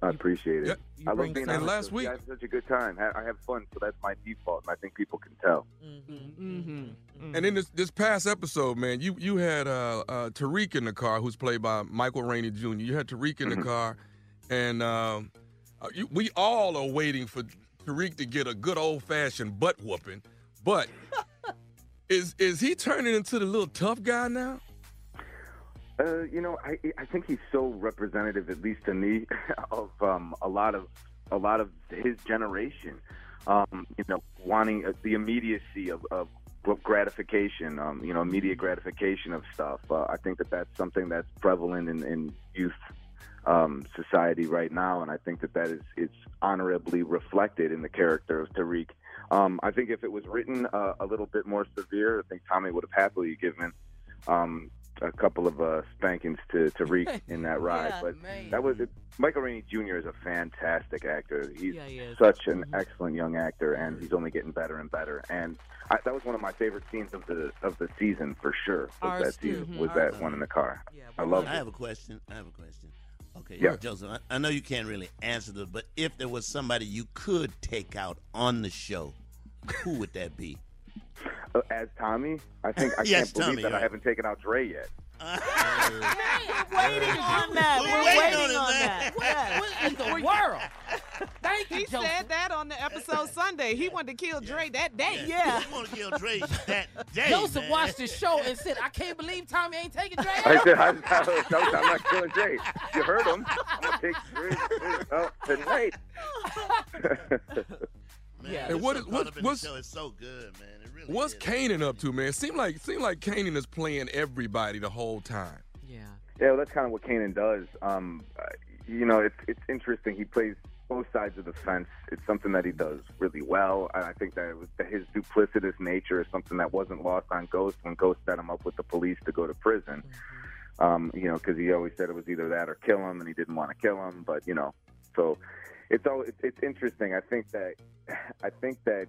I appreciate it. you I love bring being some- on And last week- I have such a good time. I have fun, so that's my default, and I think people can tell. Mm-hmm. And in this this past episode, man, you you had uh, uh, Tariq in the car, who's played by Michael Rainey Jr. You had Tariq in the car, and um, uh, we all are waiting for Tariq to get a good old fashioned butt whooping. But is is he turning into the little tough guy now? Uh, you know, I I think he's so representative, at least to me, of um, a lot of a lot of his generation. Um, you know, wanting uh, the immediacy of, of gratification. Um, you know, immediate gratification of stuff. Uh, I think that that's something that's prevalent in, in youth um, society right now, and I think that that is it's honorably reflected in the character of Tariq. Um, I think if it was written uh, a little bit more severe, I think Tommy would have happily given um, a couple of uh, spankings to Tariq in that ride. Yeah, but man. that was it. Michael Rainey Jr. is a fantastic actor. He's Yeah, he such an excellent young actor, and he's only getting better and better. And I, that was one of my favorite scenes of the of the season for sure. Was Ours that too. season? Was Ours that one in the car? Yeah, I love it. I have a question. I have a question. Okay, Yeah. Joseph, I, I know you can't really answer this, but if there was somebody you could take out on the show, who would that be? Uh, as Tommy, I think I Yes, can't believe Tommy, that I haven't taken out Dre yet. We're waiting on that. We're We're waiting waiting on on it, that. Yes. What in the world? Thank you, He Joseph. said that on the episode Sunday. He wanted to kill Dre that day. Yeah. You want to kill Dre that day, Joseph man. watched the show and said, "I can't believe Tommy ain't taking Dre." I said, I, I, I, I'm not killing Dre. You heard him. I'm gonna take Dre out tonight. Man, Yeah. And what so is- caught what- what's- show. It's so good, man. It really What's is. Kanan up to, man? It seemed like seemed like Kanan is playing everybody the whole time. Yeah. Yeah, well, that's kind of what Kanan does. Um, uh, you know, it's it's interesting. He plays both sides of the fence. It's something that he does really well. And I think that it was his duplicitous nature is something that wasn't lost on Ghost when Ghost set him up with the police to go to prison. Um, you know, because he always said it was either that or kill him, and he didn't want to kill him. But you know, so it's all it's, it's interesting. I think that I think that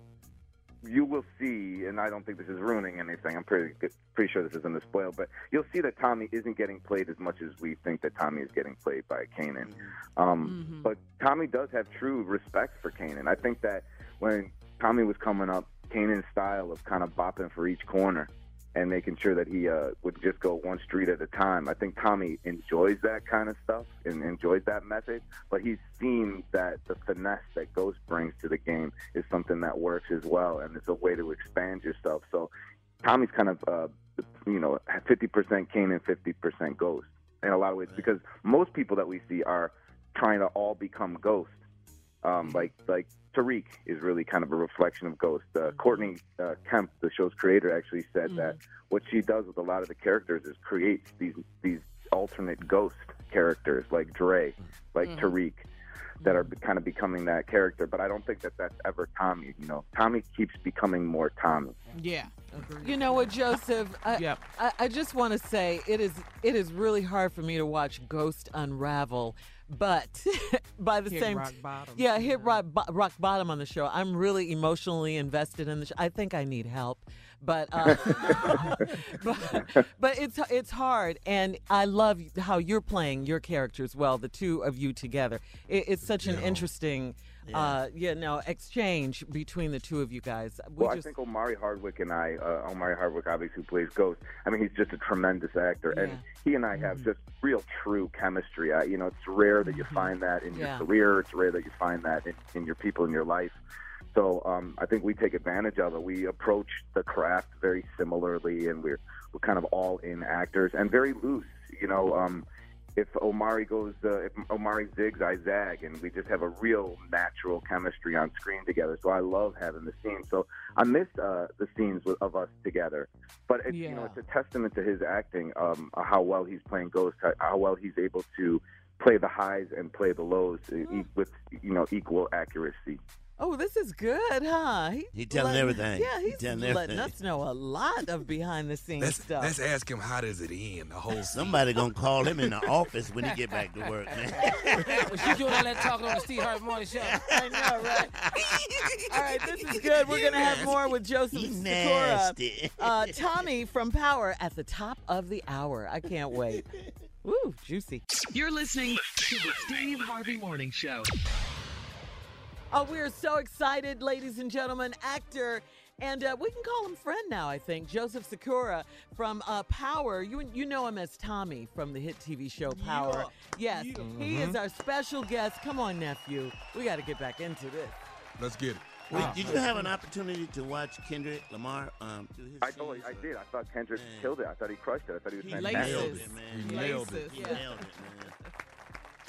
you will see, and I don't think this is ruining anything. I'm pretty pretty sure this isn't a spoil, but you'll see that Tommy isn't getting played as much as we think that Tommy is getting played by Kanan. Um, But Tommy does have true respect for Kanan. I think that when Tommy was coming up, Kanan's style of kind of bopping for each corner and making sure that he uh, would just go one street at a time. I think Tommy enjoys that kind of stuff and enjoys that method, but he's seen that the finesse that Ghost brings to the game is something that works as well, and it's a way to expand yourself. So Tommy's kind of, uh, you know, 50% Kane and 50% Ghost in a lot of ways because most people that we see are trying to all become Ghost. Um, like like Tariq is really kind of a reflection of Ghost. Uh, Courtney uh, Kemp, the show's creator, actually said that what she does with a lot of the characters is creates these these alternate Ghost characters like Dre, like Tariq. that are kind of becoming that character. But I don't think that that's ever Tommy. You know, Tommy keeps becoming more Tommy. Yeah. You know what, Joseph? I, Yep. I, I just want to say it is it is really hard for me to watch Ghost unravel, but by the Hit same rock bottom. yeah, hit rock, bo- rock bottom on the show. I'm really emotionally invested in the show. I think I need help, but uh, but, but it's it's hard, and I love how you're playing your characters well. The two of you together, it, it's such an interesting. Uh, you know, exchange between the two of you guys. We well, just, I think Omari Hardwick and I, uh, Omari Hardwick, obviously who plays Ghost. I mean, he's just a tremendous actor, and he and I have Mm-hmm. just real, true chemistry. I, you know, it's rare that you find that in Yeah. your career. It's rare that you find that in, in your people in your life. So um, I think we take advantage of it. We approach the craft very similarly, and we're we're kind of all in actors and very loose. You know, um, if Omari goes, uh, if Omari zigs, I zag, and we just have a real natural chemistry on screen together. So I love having the scenes. So I miss uh, the scenes with, of us together. But it's, you know, it's a testament to his acting, um, how well he's playing Ghost, how, well he's able to play the highs and play the lows e- with you know equal accuracy. Oh, this is good, huh? He telling letting- everything. Yeah, He he's telling letting everything. us know a lot of behind the scenes Let's, stuff. let's ask him how does it end, the whole Somebody gonna call him in the office when he get back to work, man. Well, she doing all that talking on the Steve Harvey Morning Show. I know, right? All right, this is good. We're going to have more with Joseph Sikora. nasty. Uh, Tommy from Power at the top of the hour. I can't wait. Woo, juicy. You're listening to the Steve Harvey Morning Show. Oh, we are so excited, ladies and gentlemen. Actor, and uh, we can call him friend now, I think. Joseph Sikora from uh, Power. You you know him as Tommy from the hit TV show Power. Yes, he is our special guest. Come on, nephew. We got to get back into this. Let's get it. Wait, did you have an opportunity to watch Kendrick Lamar um, do his I know, I did. I thought Kendrick killed it. I thought he crushed it. I thought he was He fantastic. laces. it, man. He nailed it. laces. He Yeah. nailed it, man.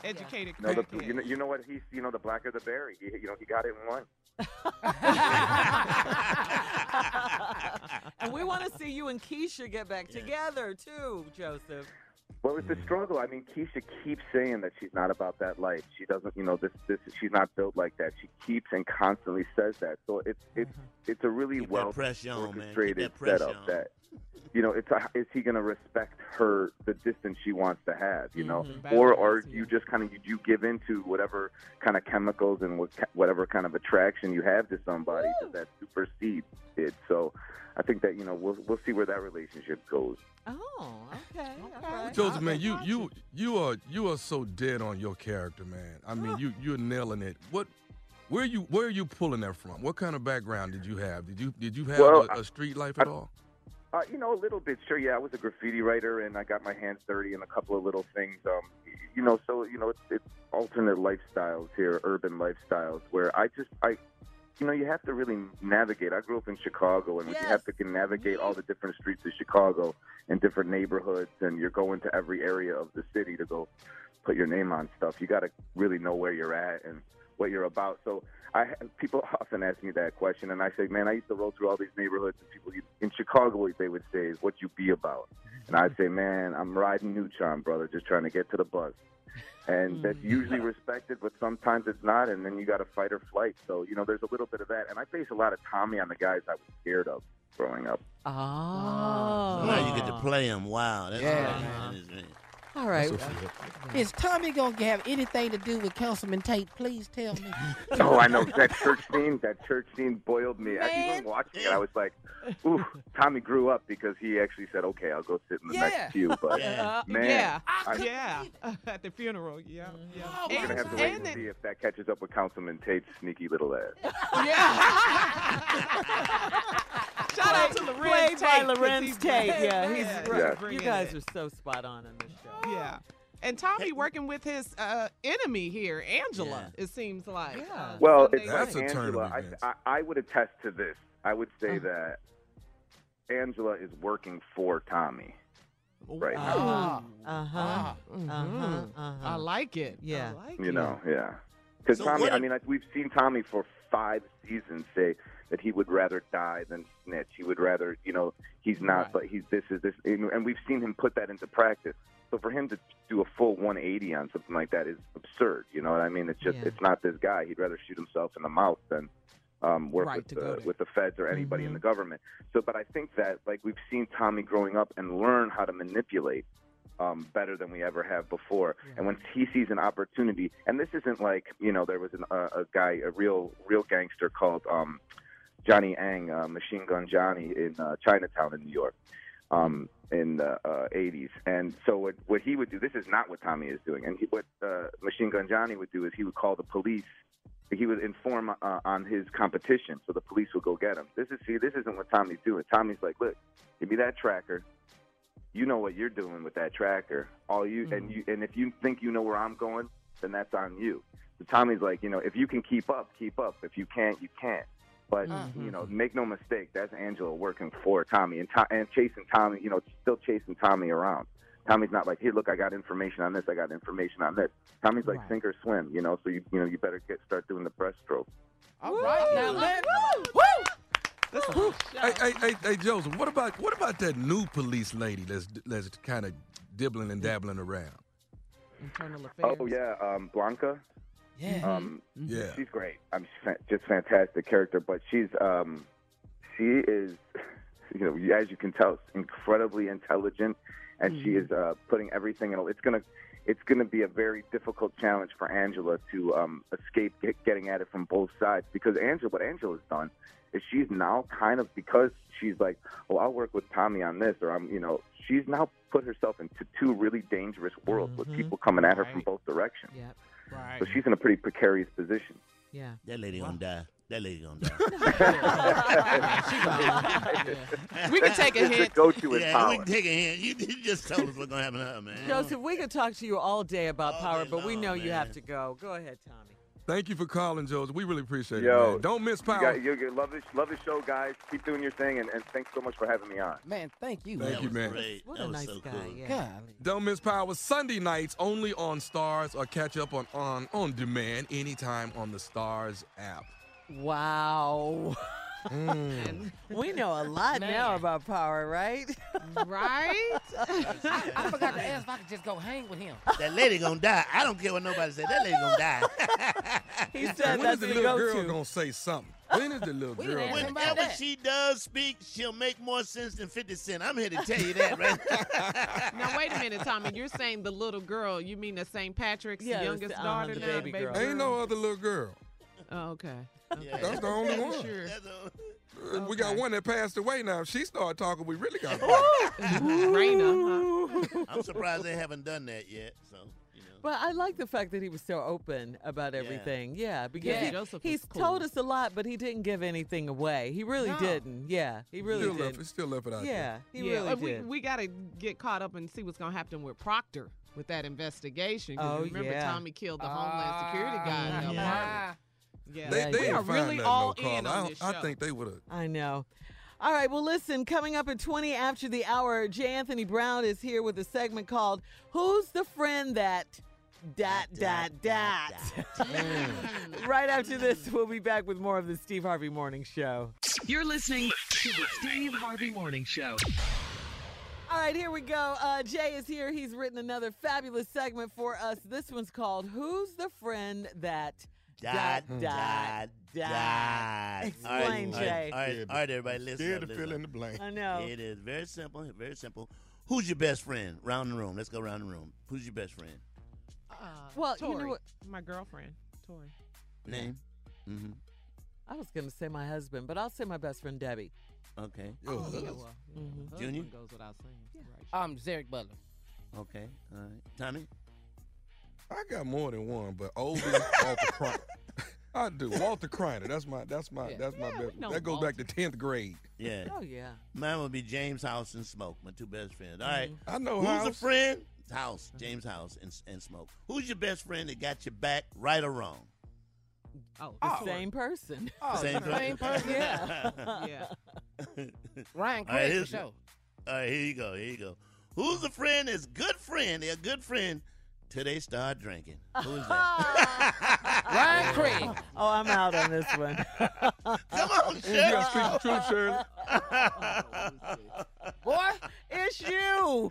Educated No, the, you know, you know what? He's, you know, the blacker the berry. He, you know, he got it in one. and we want to see you and Keisha get back together too, Joseph. Well, it's a struggle. I mean, Keisha keeps saying that she's not about that life. She doesn't, you know, this, this, she's not built like that. She keeps and constantly says that. So it's, it's, mm-hmm. it's a really Keep that well pressure on, man. Keep orchestrated that pressure setup on. that, you know, it's a, is he going to respect her the distance she wants to have, you know, Mhm. or or Boundaries, you just kind of you, you give into whatever kind of chemicals and what, whatever kind of attraction you have to somebody does that supersede it. So I think that you know we'll we'll see where that relationship goes. Oh, okay. all right. Joseph, man, you you you are you are so dead on your character, man. I mean, you you're nailing it. What, where you where are you pulling that from? What kind of background did you have? Did you did you have Well, a, a street life at all? Uh, you know, a little bit. Sure, yeah. I was a graffiti writer, and I got my hands dirty in a couple of little things. Um, you know, so you know, it's, it's alternate lifestyles here, urban lifestyles, where I just, I, you know, you have to really navigate. I grew up in Chicago, and you have to navigate all the different streets of Chicago and different neighborhoods, and you're going to every area of the city to go put your name on stuff. You got to really know where you're at and what you're about. So I people often ask me that question, and I say, man, I used to roll through all these neighborhoods, and people in Chicago, what they would say is, "What you be about?" And I'd say, man, I'm riding Neutron, brother, just trying to get to the bus. And hmm. that's usually respected, but sometimes it's not, and then you got to fight or flight. So you know, there's a little bit of that, and I base a lot of Tommy on the guys I was scared of growing up. Oh. So now you get to play him. Wow, that's Yeah, right. Man. That is. All right. Is Tommy gonna have anything to do with Councilman Tate? Please tell me. Oh, I know that church scene. That church scene boiled me. I even watching it, I was like, "Ooh." Tommy grew up because he actually said, "Okay, I'll go sit in the Yeah. next pew." But Uh, man, yeah, I- yeah. At the funeral, yeah, yeah. we're gonna have to wait and and see if that catches up with Councilman Tate's sneaky little ass. Shout out to Played Larenz by Tate, 'cause Larenz he's Tate. great. Yeah, he's Yeah, right. he's You guys it. are so spot on on this show. Yeah. And Tommy working with his uh, enemy here, Angela. It seems like. Yeah. Well, it's like Angela. I, Vince. I, I would attest to this. I would say that Angela is working for Tommy right now. Uh huh. Ah. Uh huh. Uh I like it. Yeah. I like You it. know, yeah. Because So Tommy, what I mean, like, we've seen Tommy for five seasons say that he would rather die than snitch. He would rather, you know, he's not, Right. but he's this is this, and we've seen him put that into practice. So for him to do a full 180 on something like that is absurd. You know what I mean? It's just Yeah. it's not this guy. He'd rather shoot himself in the mouth than um, work Right, with the with the feds or anybody in Mhm. the government. So, but I think that like we've seen Tommy growing up and learn how to manipulate um, better than we ever have before. And when he sees an opportunity, and this isn't like you know there was an, uh, a guy, a real real gangster called um, Johnny Eng, uh, Machine Gun Johnny in uh, Chinatown in New York. Um, in the uh, 80s, and so what, what he would do. This is not what Tommy is doing, and he, what uh, Machine Gun Johnny would do is he would call the police he would inform uh, on his competition, so the police would go get him. This is see, this isn't what Tommy's doing. Tommy's like, look, give me that tracker. You know what you're doing with that tracker. All you and you and if you think you know where I'm going, then that's on you. So Tommy's like, you know, if you can keep up, keep up. If you can't, you can't. But you know, make no mistake, that's Angela working for Tommy and to- and chasing Tommy. You know, still chasing Tommy around. Tommy's not like, hey, look, I got information on this. I got information on this. Tommy's like, sink or swim. You know, so you you know you better get start doing the breaststroke. All right, now let Hey, hey, hey, hey, Joseph. What about what about that new police lady that's that's kind of dibbling and dabbling around? Internal affairs. Oh yeah, um, Blanca. Yeah. Um, Yeah. She's great. I'm she's fa- just fantastic character, but she's um, she is, you know, as you can tell, incredibly intelligent, and she is uh, putting everything in. It's gonna, it's gonna be a very difficult challenge for Angela to um, escape get, getting at it from both sides because Angela, what Angela's done is she's now kind of because she's like, oh, I'll work with Tommy on this, or I'm, you know, she's now put herself into two really dangerous worlds with people coming at her from both directions. Yep. Right. So she's in a pretty precarious position. Yeah. That lady gonna die. That lady gonna die. We can take a It's the hint. go-to in yeah, power. we can take a hint. You, you just told us what's gonna happen to her, man. Joseph, we could talk to you all day about power, day but we long, know you have to go. Go ahead, Tommy. Thank you for calling, Joseph. We really appreciate it. Yo, man. Don't miss You, power. got, you, you love this, love this show, guys. Keep doing your thing, and, and thanks so much for having me on. Man, thank you. Thank you, man. What a nice guy. Yeah. Golly. Don't miss Power Sunday nights only on Starz or catch up on on on demand anytime on the Starz app. Wow. Mm. we know a lot now about power, right? Right? I, I forgot to ask if I could just go hang with him. That lady gonna die. I don't care what nobody said. That lady gonna die. he said is that's the the little girl go-to. gonna say something? When is the little We girl? didn't ask gonna- him about Whenever that. she does speak, she'll make more sense than 50 Cent. I'm here to tell you that, right? now wait a minute, Tommy. You're saying the little girl. You mean the St. Patrick's Yeah, youngest the- uh-huh, daughter the now? baby girl. Ain't no other little girl. Oh, okay. Yeah. That's the only one. Sure. That's a- Uh, We got one that passed away now. If she started talking, we really got. Raina. Huh? I'm surprised they haven't done that yet. So, you know. But I like the fact that he was so open about everything. Yeah, because Yeah, he- he's cool. told us a lot, but he didn't give anything away. He really No. didn't. Yeah, he really still did. left, still left it out Yeah, he yeah, really uh, we, did. we got to get caught up and see what's going to happen with Proctor with that investigation. Oh, remember, yeah. Tommy killed the Homeland Security guy in the yeah. apartment. Yeah, They, Yeah, they are really all no in I, on don't- this I think they would have. I know. All right, well, listen, coming up at 20 after the hour, J. Anthony Brown is here with a segment called Who's the Friend That Dot Dot Dot. right after this, we'll be back with more of the Steve Harvey Morning Show. You're listening to the Steve Harvey Morning Show. All right, here we go. Uh, Jay is here. He's written another fabulous segment for us. This one's called Who's the Friend That Dot, Dot, dot, dot. dot. Explain, all right, Jay. All right, all right, everybody, listen. Scared up, to fill in the blank. I know. It is very simple, very simple. Who's your best friend? Round the room. Let's go round the room. Who's your best friend? Uh, Well, you know what- My girlfriend, Tori. Name? Mm-hmm. I was going to say my husband, but I'll say my best friend, Debbie. Okay. Yo, yeah, well, yeah, Mhm. Junior? goes without saying. Right. I'm Zarek Butler. Okay. All right. Tommy? I got more than one, but Oldie Walter Kreiner. I do. Walter Kreiner. That's my. That's my. Yeah. That's my Yeah, best. That goes back to tenth grade. Yeah. Oh, yeah. Mine would be James House and Smoke, my two best friends. All right. Mm-hmm. I know Who's a friend? House, James House, and, and Smoke. Who's your best friend that got your back, right or wrong? Oh, The Tori. same person. Oh, Same same person. Yeah. yeah. Ryan All right, Craig for here's- sure. All right, here you go. Here you go. Who's a friend that's good friend? They're a good friend till they start drinking. Who's that? Ryan Craig. Oh, I'm out on this one. Come on, You Shirley. gotta speak the truth, Shirley. Boy, it's you.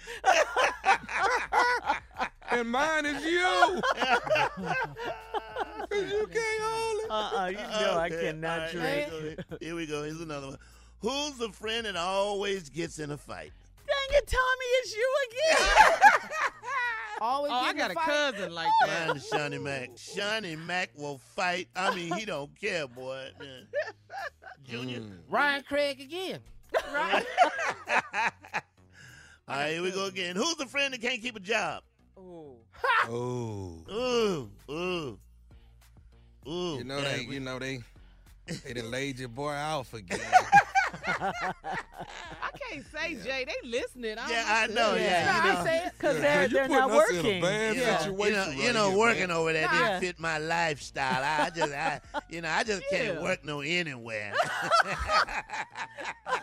and mine is you. 'Cause you can't hold it. Uh-uh, you know I cannot all right, drink. Here we. Here we go. Here's another one. Who's the friend that always gets in a fight? Dang it, Tommy, it's you again. Always Oh, I got a fight. cousin like that. Mine is Shawnee Mac. Shawnee Mac will fight. I mean, he don't care, boy. Junior. Mm. Ryan Craig again. All right, here we go again. Who's the friend that can't keep a job? Ooh. Oh. Ooh, ooh, ooh. You know Yeah, they we- you know they they done laid your boy off again. I can't say Jay. They listening. I Yeah, I know. Yeah, you know. say it. Because Yeah, they're, they're not us a working. bad yeah. situation. You know, right you know, here, working man. over there Yeah. didn't fit my lifestyle. I just, I, you know, I just can't work no anywhere.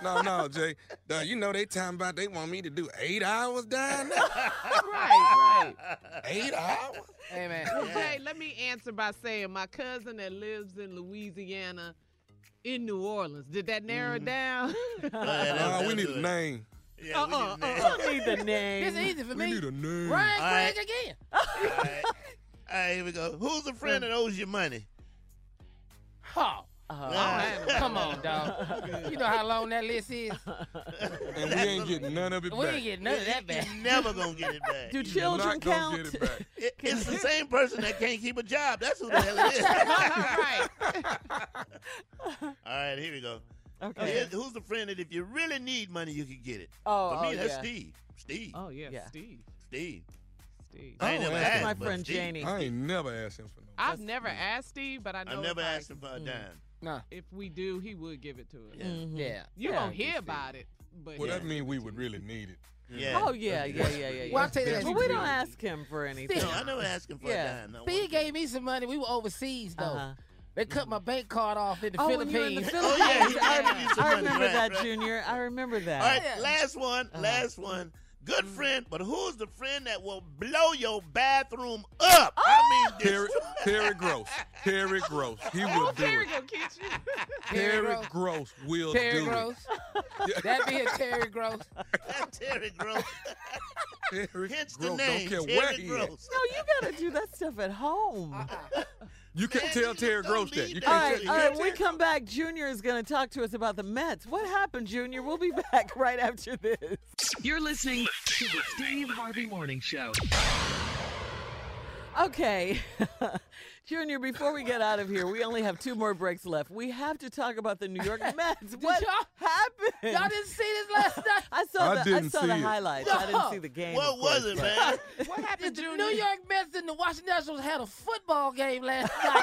No, no, Jay. Dawg, you know they talking about they want me to do eight hours down there. right, right. Eight hours? Hey man. Well, Jay, let me answer by saying my cousin that lives in Louisiana, in New Orleans. Did that narrow it down? No, we need a name. Yeah, we Uh-uh, need a uh-uh. name. I don't need the name. It's easy for We me. We need a name. Ryan All right. Again. All right. All right, here we go. Who's the friend that owes you money? Oh, Uh, come on, dog. You know how long that list is? And we ain't getting none of it back. We back. ain't getting none of that back. You're never gonna get it back. do children not count? get it back. It- it's the same person that can't keep a job. That's who the hell it is. right. All right, here we go. Okay. Here's- who's the friend that if you really need money, you can get it? Oh, For me, oh, that's yeah. Steve. Steve. Oh yeah, Yeah. Steve. Steve. Steve. I ain't Oh, never that's asked my friend Steve. Janie. I ain't never asked him for no. I've never asked Steve, but I know I never asked him for a dime. No. If we do, he would give it to us. Yeah. Mhm. Yeah. You Yeah, gonna I hear about it, but Well, yeah. that mean we would really need it. Yeah. Oh, yeah, yeah, yeah, yeah. yeah. Well, I'll tell you that. But we don't ask him for anything. No, I never ask him for Yeah. a dime. No, Steve one gave me some money. We were overseas though. Uh-huh. They cut my bank card off in the Oh, when you in the Philippines. Philippines. Oh, yeah, I, gave you some I remember right, that, right. Junior. I remember that. All right, last one. Uh-huh. Last one. Good mm. friend, but who's the friend that will blow your bathroom up? I oh! mean, Terry, Terry Gross. Terry Gross. He Oh, would do Terry it. gonna get you. Terry Terry Gross. Gross will Terry do Gross. That'd be a Terry Gross. Terry Gross. it. Terry Hence the Gross. name, Don't care Terry where he is. Gross. No, you gotta do that stuff at home. Uh-uh. You can't Man, tell Terry Gross that. leave You that All can't right, tell. to all you When we come back, Junior is going to talk to us about the Mets. What happened, Junior? We'll be back right after this. You're listening to the Steve Harvey Morning Show. Okay. Junior, before we get out of here, we only have two more breaks left. We have to talk about the New York Mets. What y'all- happened? Y'all didn't see this last night? I saw I the I didn't saw see the it. highlights. I didn't see the game. What of was it, but- man? What happened, Junior? The Junior? New York Mets and the Washington Nationals had a football game last night.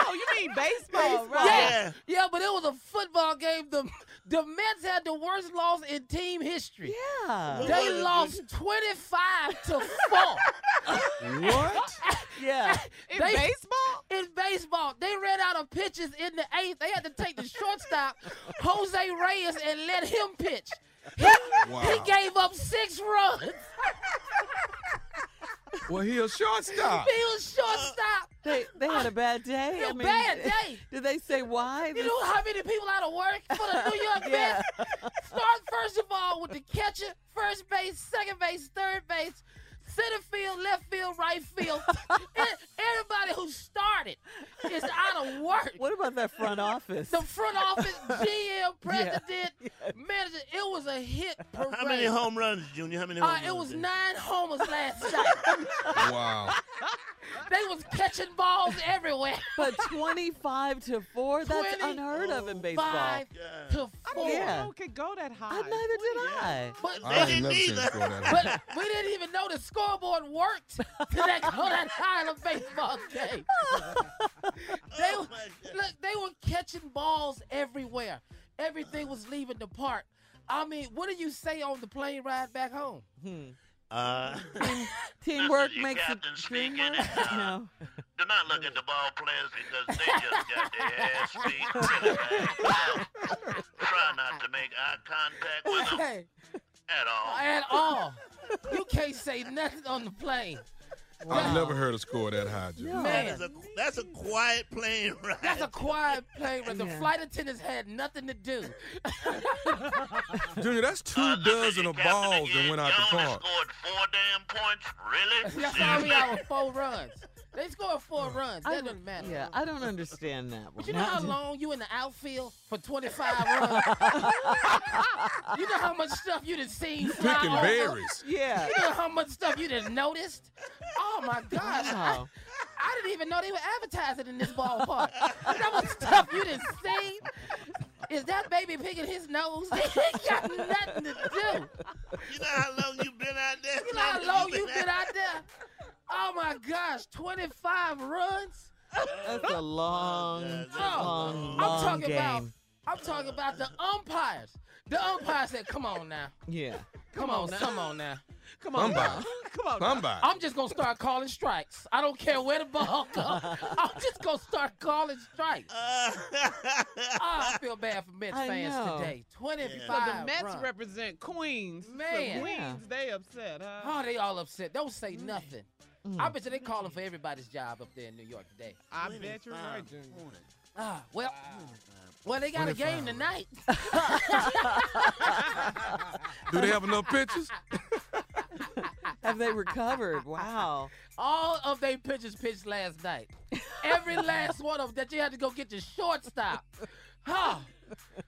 Oh, you mean baseball, right? yeah. yeah, but it was a football game. The the Mets had the worst loss in team history. Yeah. What They was it, lost 25 to 4. What? Yeah. In They- baseball? In baseball, they ran out of pitches in the eighth. They had to take the shortstop, Jose Reyes, and let him pitch. He, Wow. he gave up six runs. Well, he a shortstop. He was shortstop. They they had a bad day. A I mean, bad day. Did they say why? You know how many people out of work for the New York Yeah. Mets? Start first of all with the catcher, first base, second base, third base, center field, left field, right field. Everybody who started is out of work. What about that front office? The front office, GM, president, manager, it was a hit parade. How many home runs, Junior? How many home Uh, runs? it was did- nine homers last night. Wow. they was catching balls everywhere. But 25 to 4, that's unheard of in baseball. Five to I four. didn't Yeah. know could go that high. Uh, neither did I. But, I ain't never seen it go that high. but we didn't even know the scoreboard worked to that, go that high in a baseball game. they, Oh, were- look, they were catching balls everywhere. Everything was leaving the park. I mean, what do you say on the plane ride back home? Uh, Teamwork This is your makes the captain dream speaking. work. No. do not look at the ball players because they just got their ass beat really Try not to make eye contact with them Hey, at all. at all. You can't say nothing on the plane. I've never heard a score that high, Junior. That Man. is a, that's a quiet plane ride. That's a quiet plane where the Yeah. flight attendants had nothing to do. Junior, that's two uh, dozen of balls that went out the park. scored four damn points. Really? That's all we got with four runs. They scored four oh, runs. That doesn't matter. Yeah, I don't understand that one. But you know how long you in the outfield for 25 runs? you know how much stuff you done seen fly Picking over? berries. Yeah. You know how much stuff you done noticed? Oh my gosh. I, Wow. I didn't even know they were advertising in this ballpark. that was stuff you didn't see. Is that baby picking his nose? He ain't got nothing to do. You know how long you been out there? You know how long you been out there? Oh my gosh, 25 runs? That's a long, Oh, long, I'm talking game. about I'm talking about the umpires. The umpires said, "Come on now, Yeah. come, on, now. come on now." Come on now. Come on. Somebody. I'm just gonna start calling strikes. I don't care where the ball goes. I'm just gonna start calling strikes. oh, I feel bad for Mets I fans know. today. 25 So the Mets runs. represent Queens. So Man. Queens, Yeah. they upset, huh? Oh, they all upset. Don't say nothing. I bet you they calling for everybody's job up there in New York today. I bet you're right, Junior. Ah, well, well, they got a game tonight. Do they have enough pitches? Have they recovered? Wow. All of their pitchers pitched last night. Every last one of them that you had to go get your shortstop. Huh.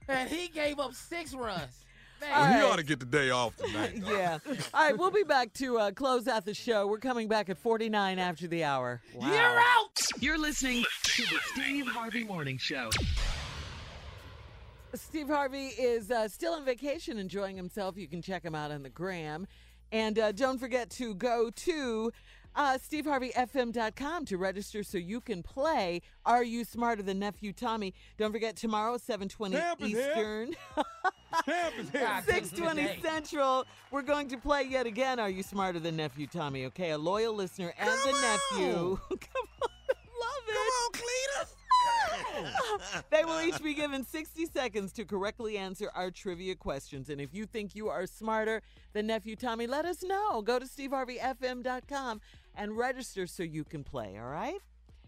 And he gave up six runs. Man. Well, he ought to get the day off tonight. Yeah. All right, we'll be back to uh, close out the show. We're coming back at 49 after the hour. Wow. You're out. You're listening to the Steve Harvey Morning Show. Steve Harvey is uh, still on vacation, enjoying himself. You can check him out on the gram. And uh, don't forget to go to uh, SteveHarveyFM.com to register so you can play Are You Smarter Than Nephew Tommy? Don't forget tomorrow, 720 is here. Eastern. Champ is here. God, 620. Central. We're going to play yet again. Are you smarter than nephew Tommy? Okay, a loyal listener and the nephew. Come on, Lovita. Come on, Cletus. they will each be given 60 seconds to correctly answer our trivia questions. And if you think you are smarter than nephew Tommy, let us know. Go to steveharveyfm.com and register so you can play. All right.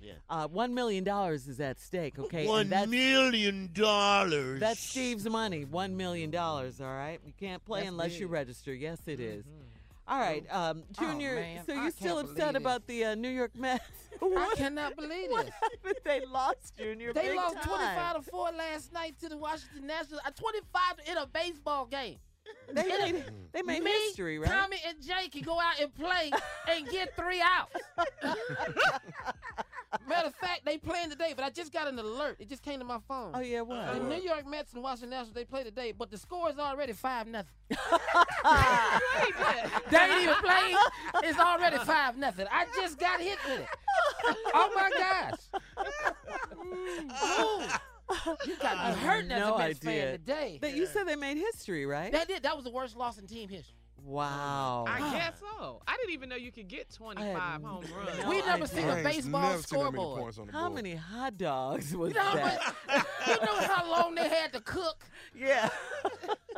Yeah. Uh, One million dollars is at stake. Okay. One and that's, million dollars. that's Steve's money. One million dollars. All right. You can't play That's unless big. you register. Yes, it is. All right, um, Oh, Junior. man, so you're still upset believe about the uh, New York Mets? I cannot believe what this. happened? They lost, Junior. They big lost time. 25 to 4 last night to the Washington Nationals. Uh, 25 in a baseball game. They made, they made Me, history, right? Tommy and Jake can go out and play and get three outs. Matter of fact, they playing today, but I just got an alert. It just came to my phone. Oh yeah, what? The New York Mets and Washington Nationals they play today, but the score is already five nothing. they ain't even playing. It's already five nothing. I just got hit with it. Oh my gosh! Ooh. You got I me have hurting as no a Mets idea. fan today. That you said they made history, right? That did. That was the worst loss in team history. Wow. I guess so. I didn't even know you could get 25 home runs. no we never idea. seen a baseball never seen that many scoreboard. on the How board. many hot dogs was You know, that? much, you know how long they had to cook? Yeah.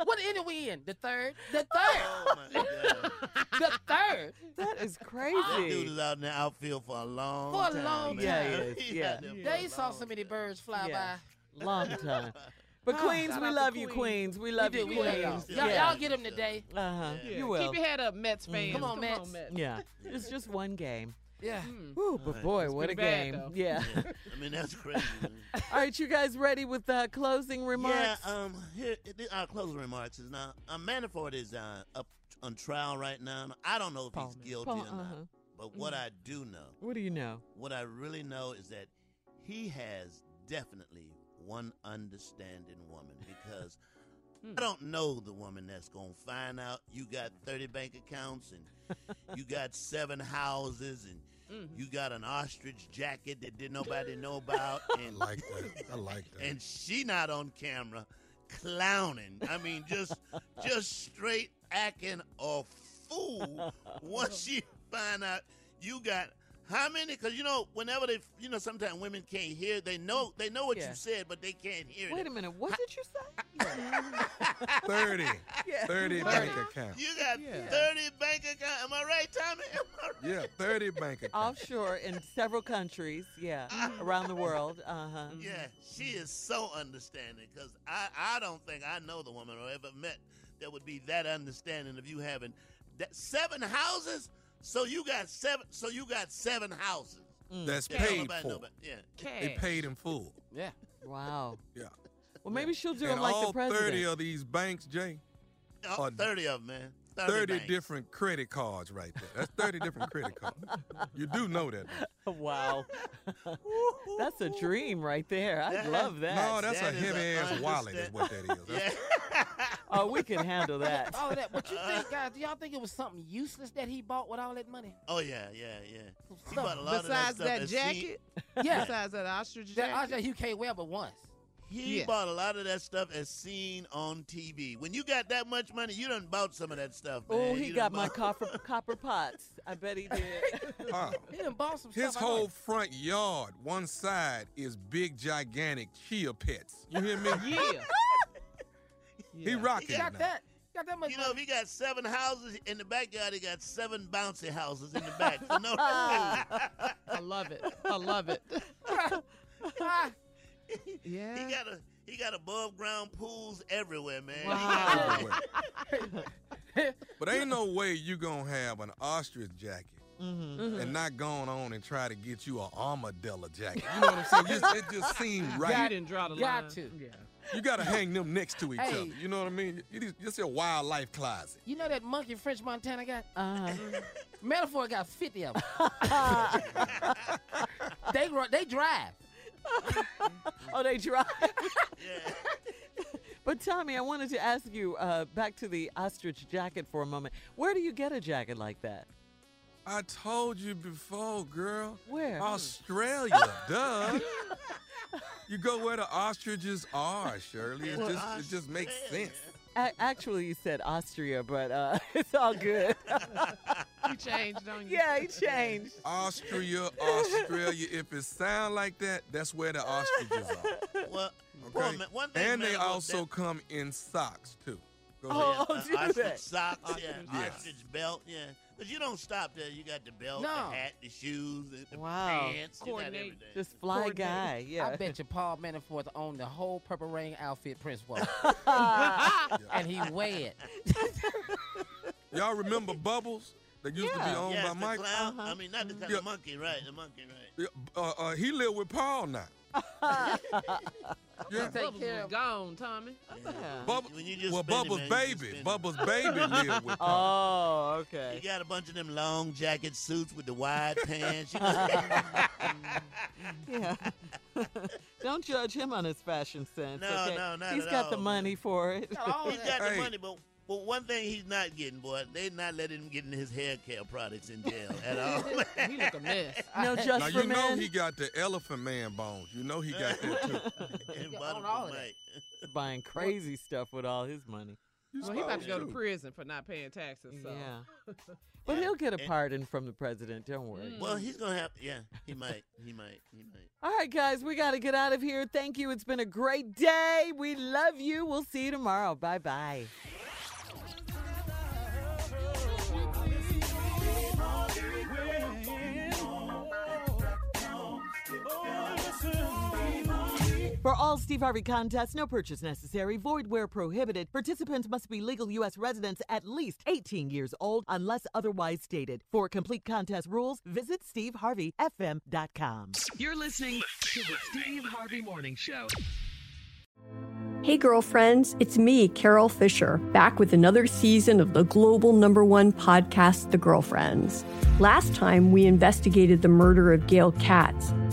What inning we in? The third? The oh third. Oh my God. the third. That is That dude crazy. is out in the outfield for a long For a time. long man. Yeah, he is, He's yeah. out there for They saw so many birds fly Yeah. Long time. But Ah, Queens, we love you, Queens. Queens. We love we you, do. Love y'all. Queens. Y'all, Yeah. y'all get them today. Uh-huh. Yeah. You will. Keep your head up, Mets fans. Come on, Mets. Mets. Yeah. It's just one game. Yeah. Whew, but boy, what a bad, game. though. Yeah. I mean, that's crazy. Man. All right, you guys ready with uh, closing remarks? Yeah, um, here our closing remarks is now. Uh, Manafort is uh, up on trial right now. I don't know if he's guilty Paul, or not, uh-huh. but what I do know, What do you know? what I really know is that he has definitely one understanding woman because I don't know the woman that's gonna find out you got 30 bank accounts and you got seven houses and mm-hmm. you got an ostrich jacket that didn't nobody know about and I like that. I like that. and she not on camera clowning. I mean, just just straight acting a fool. Once she find out you got How many? Because you know, whenever they, you know, sometimes women can't hear. They know, they know what Yeah. you said, but they can't hear Wait it. Wait a minute. What did you say? 30. Yeah. 30 bank accounts. You got Yeah. 30 bank accounts. Am I right, Tommy? Am I right? Yeah, 30 bank accounts. Offshore in several countries. Yeah. Around the world. Uh huh. Yeah, she is so understanding because I, I don't think I know the woman or ever met that would be that understanding of you having that seven houses. So you got seven. So you got seven houses. Mm. That's Yeah, don't paid for. about- yeah. They paid in full. Yeah. Wow. Yeah. Well, maybe she'll do and them like all the president. 30 of these banks, Jay, Oh, 30 of them, man. 30, 30, different credit cards right there. That's 30 different credit cards. You do know that. don't wow. That's a dream right there. I That- love that. No, that's That a is heavy ass wallet, is what that is. That's- Oh, we can handle that. All of that. But you think, guys, do y'all think it was something useless that he bought with all that money? Oh yeah, yeah, yeah. He bought a lot Besides of that, that stuff seen- jacket? Yeah. Besides that ostrich That jacket? Andre, you can't wear but once. He Yeah. bought a lot of that stuff as seen on TV. When you got that much money, you done bought some of that stuff, man. Oh, he You got my copper copper pots. I bet he did. Uh, He done bought some his stuff. I whole front yard, one side is big, gigantic chia pets. You hear me? Yeah. He Yeah. rocking He it got now. that. Got that much You know, if he got seven houses in the backyard, he got seven bouncy houses in the back. So no, I love it. I love it. Yeah. he got a he got above ground pools everywhere, man. Wow. Everywhere. but ain't no way you gonna have an ostrich jacket Mm-hmm. and not going on and try to get you an armadillo jacket. You know what I'm saying? Just, it just seemed You right. didn't draw the Got line. to. Yeah. You gotta hang them next to each Hey. other. You know what I mean? It is just a wildlife closet. You know that monkey French Montana got? Uh-huh. Manafort got 50 of them. they, ru- they drive. oh, they drive. But Tommy, I wanted to ask you uh, back to the ostrich jacket for a moment. Where do you get a jacket like that? I told you before, girl. Where? Australia, duh. You go where the ostriches are, Shirley. It Well, just it just makes sense. A- actually, you said Austria, but uh, it's all good. you changed on you. yeah, he changed. Austria, Australia. If it sound like that, that's where the ostriches are. Well, Okay. boy, man, one thing, and they also that- come in socks too. Go Oh, ahead. do ostrich that. socks, yeah, Yeah. ostrich belt, yeah. But you don't stop there. You got the belt, No. the hat, the shoes, the, the Wow. pants. You got Coordinate. everything. Just fly Coordinate. guy. Yeah. I bet you Paul Manafort owned the whole Purple Rain outfit Prince wore. and he weighed. Y'all remember Bubbles? That used to be Yeah. owned yes, by the Mike. clown. I mean, not the, Yeah. the monkey, right? The monkey, right? Yeah, uh, uh, he lived with Paul now. yeah. Bubbles was gone, Tommy. Yeah. Bub- When you just well, spend it, Bubba's man, you just baby. spend it. Bubba's baby lived with Paul. Oh, okay. You got a bunch of them long jacket suits with the wide pants. You Yeah. Don't judge him on his fashion sense. No, okay? no, not He's at got the money for it. He's got the Hey. money, but but one thing he's not getting, boy, they're not letting him get in his hair care products in jail at all. he look a mess. No, just Now for you know men. he got the elephant man bones. You know he got that too. and Yeah, bought on all of that. Mike. buying crazy stuff with all his money. Well, he about to go to prison for not paying taxes. So. Yeah. But he'll get a pardon from the president. Don't worry. Mm. Well, he's gonna have. Yeah, he might. He might. He might. All right, guys, we got to get out of here. Thank you. It's been a great day. We love you. We'll see you tomorrow. Bye bye. For all Steve Harvey contests, no purchase necessary, void where prohibited. Participants must be legal U.S. residents at least 18 years old unless otherwise stated. For complete contest rules, visit SteveHarveyFM.com. You're listening to the Steve Harvey Morning Show. Hey, girlfriends, it's me, Carol Fisher, back with another season of the global number one podcast, The Girlfriends. Last time, we investigated the murder of Gail Katz.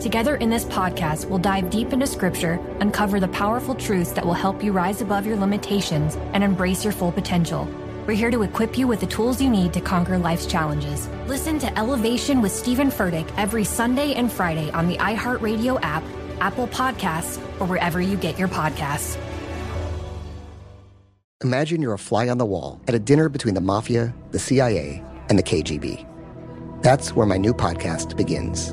Together in this podcast, we'll dive deep into scripture, uncover the powerful truths that will help you rise above your limitations and embrace your full potential. We're here to equip you with the tools you need to conquer life's challenges. Listen to Elevation with Stephen Furtick every Sunday and Friday on the iHeartRadio app, Apple Podcasts, or wherever you get your podcasts. Imagine you're a fly on the wall at a dinner between the mafia, the CIA, and the KGB. That's where my new podcast begins.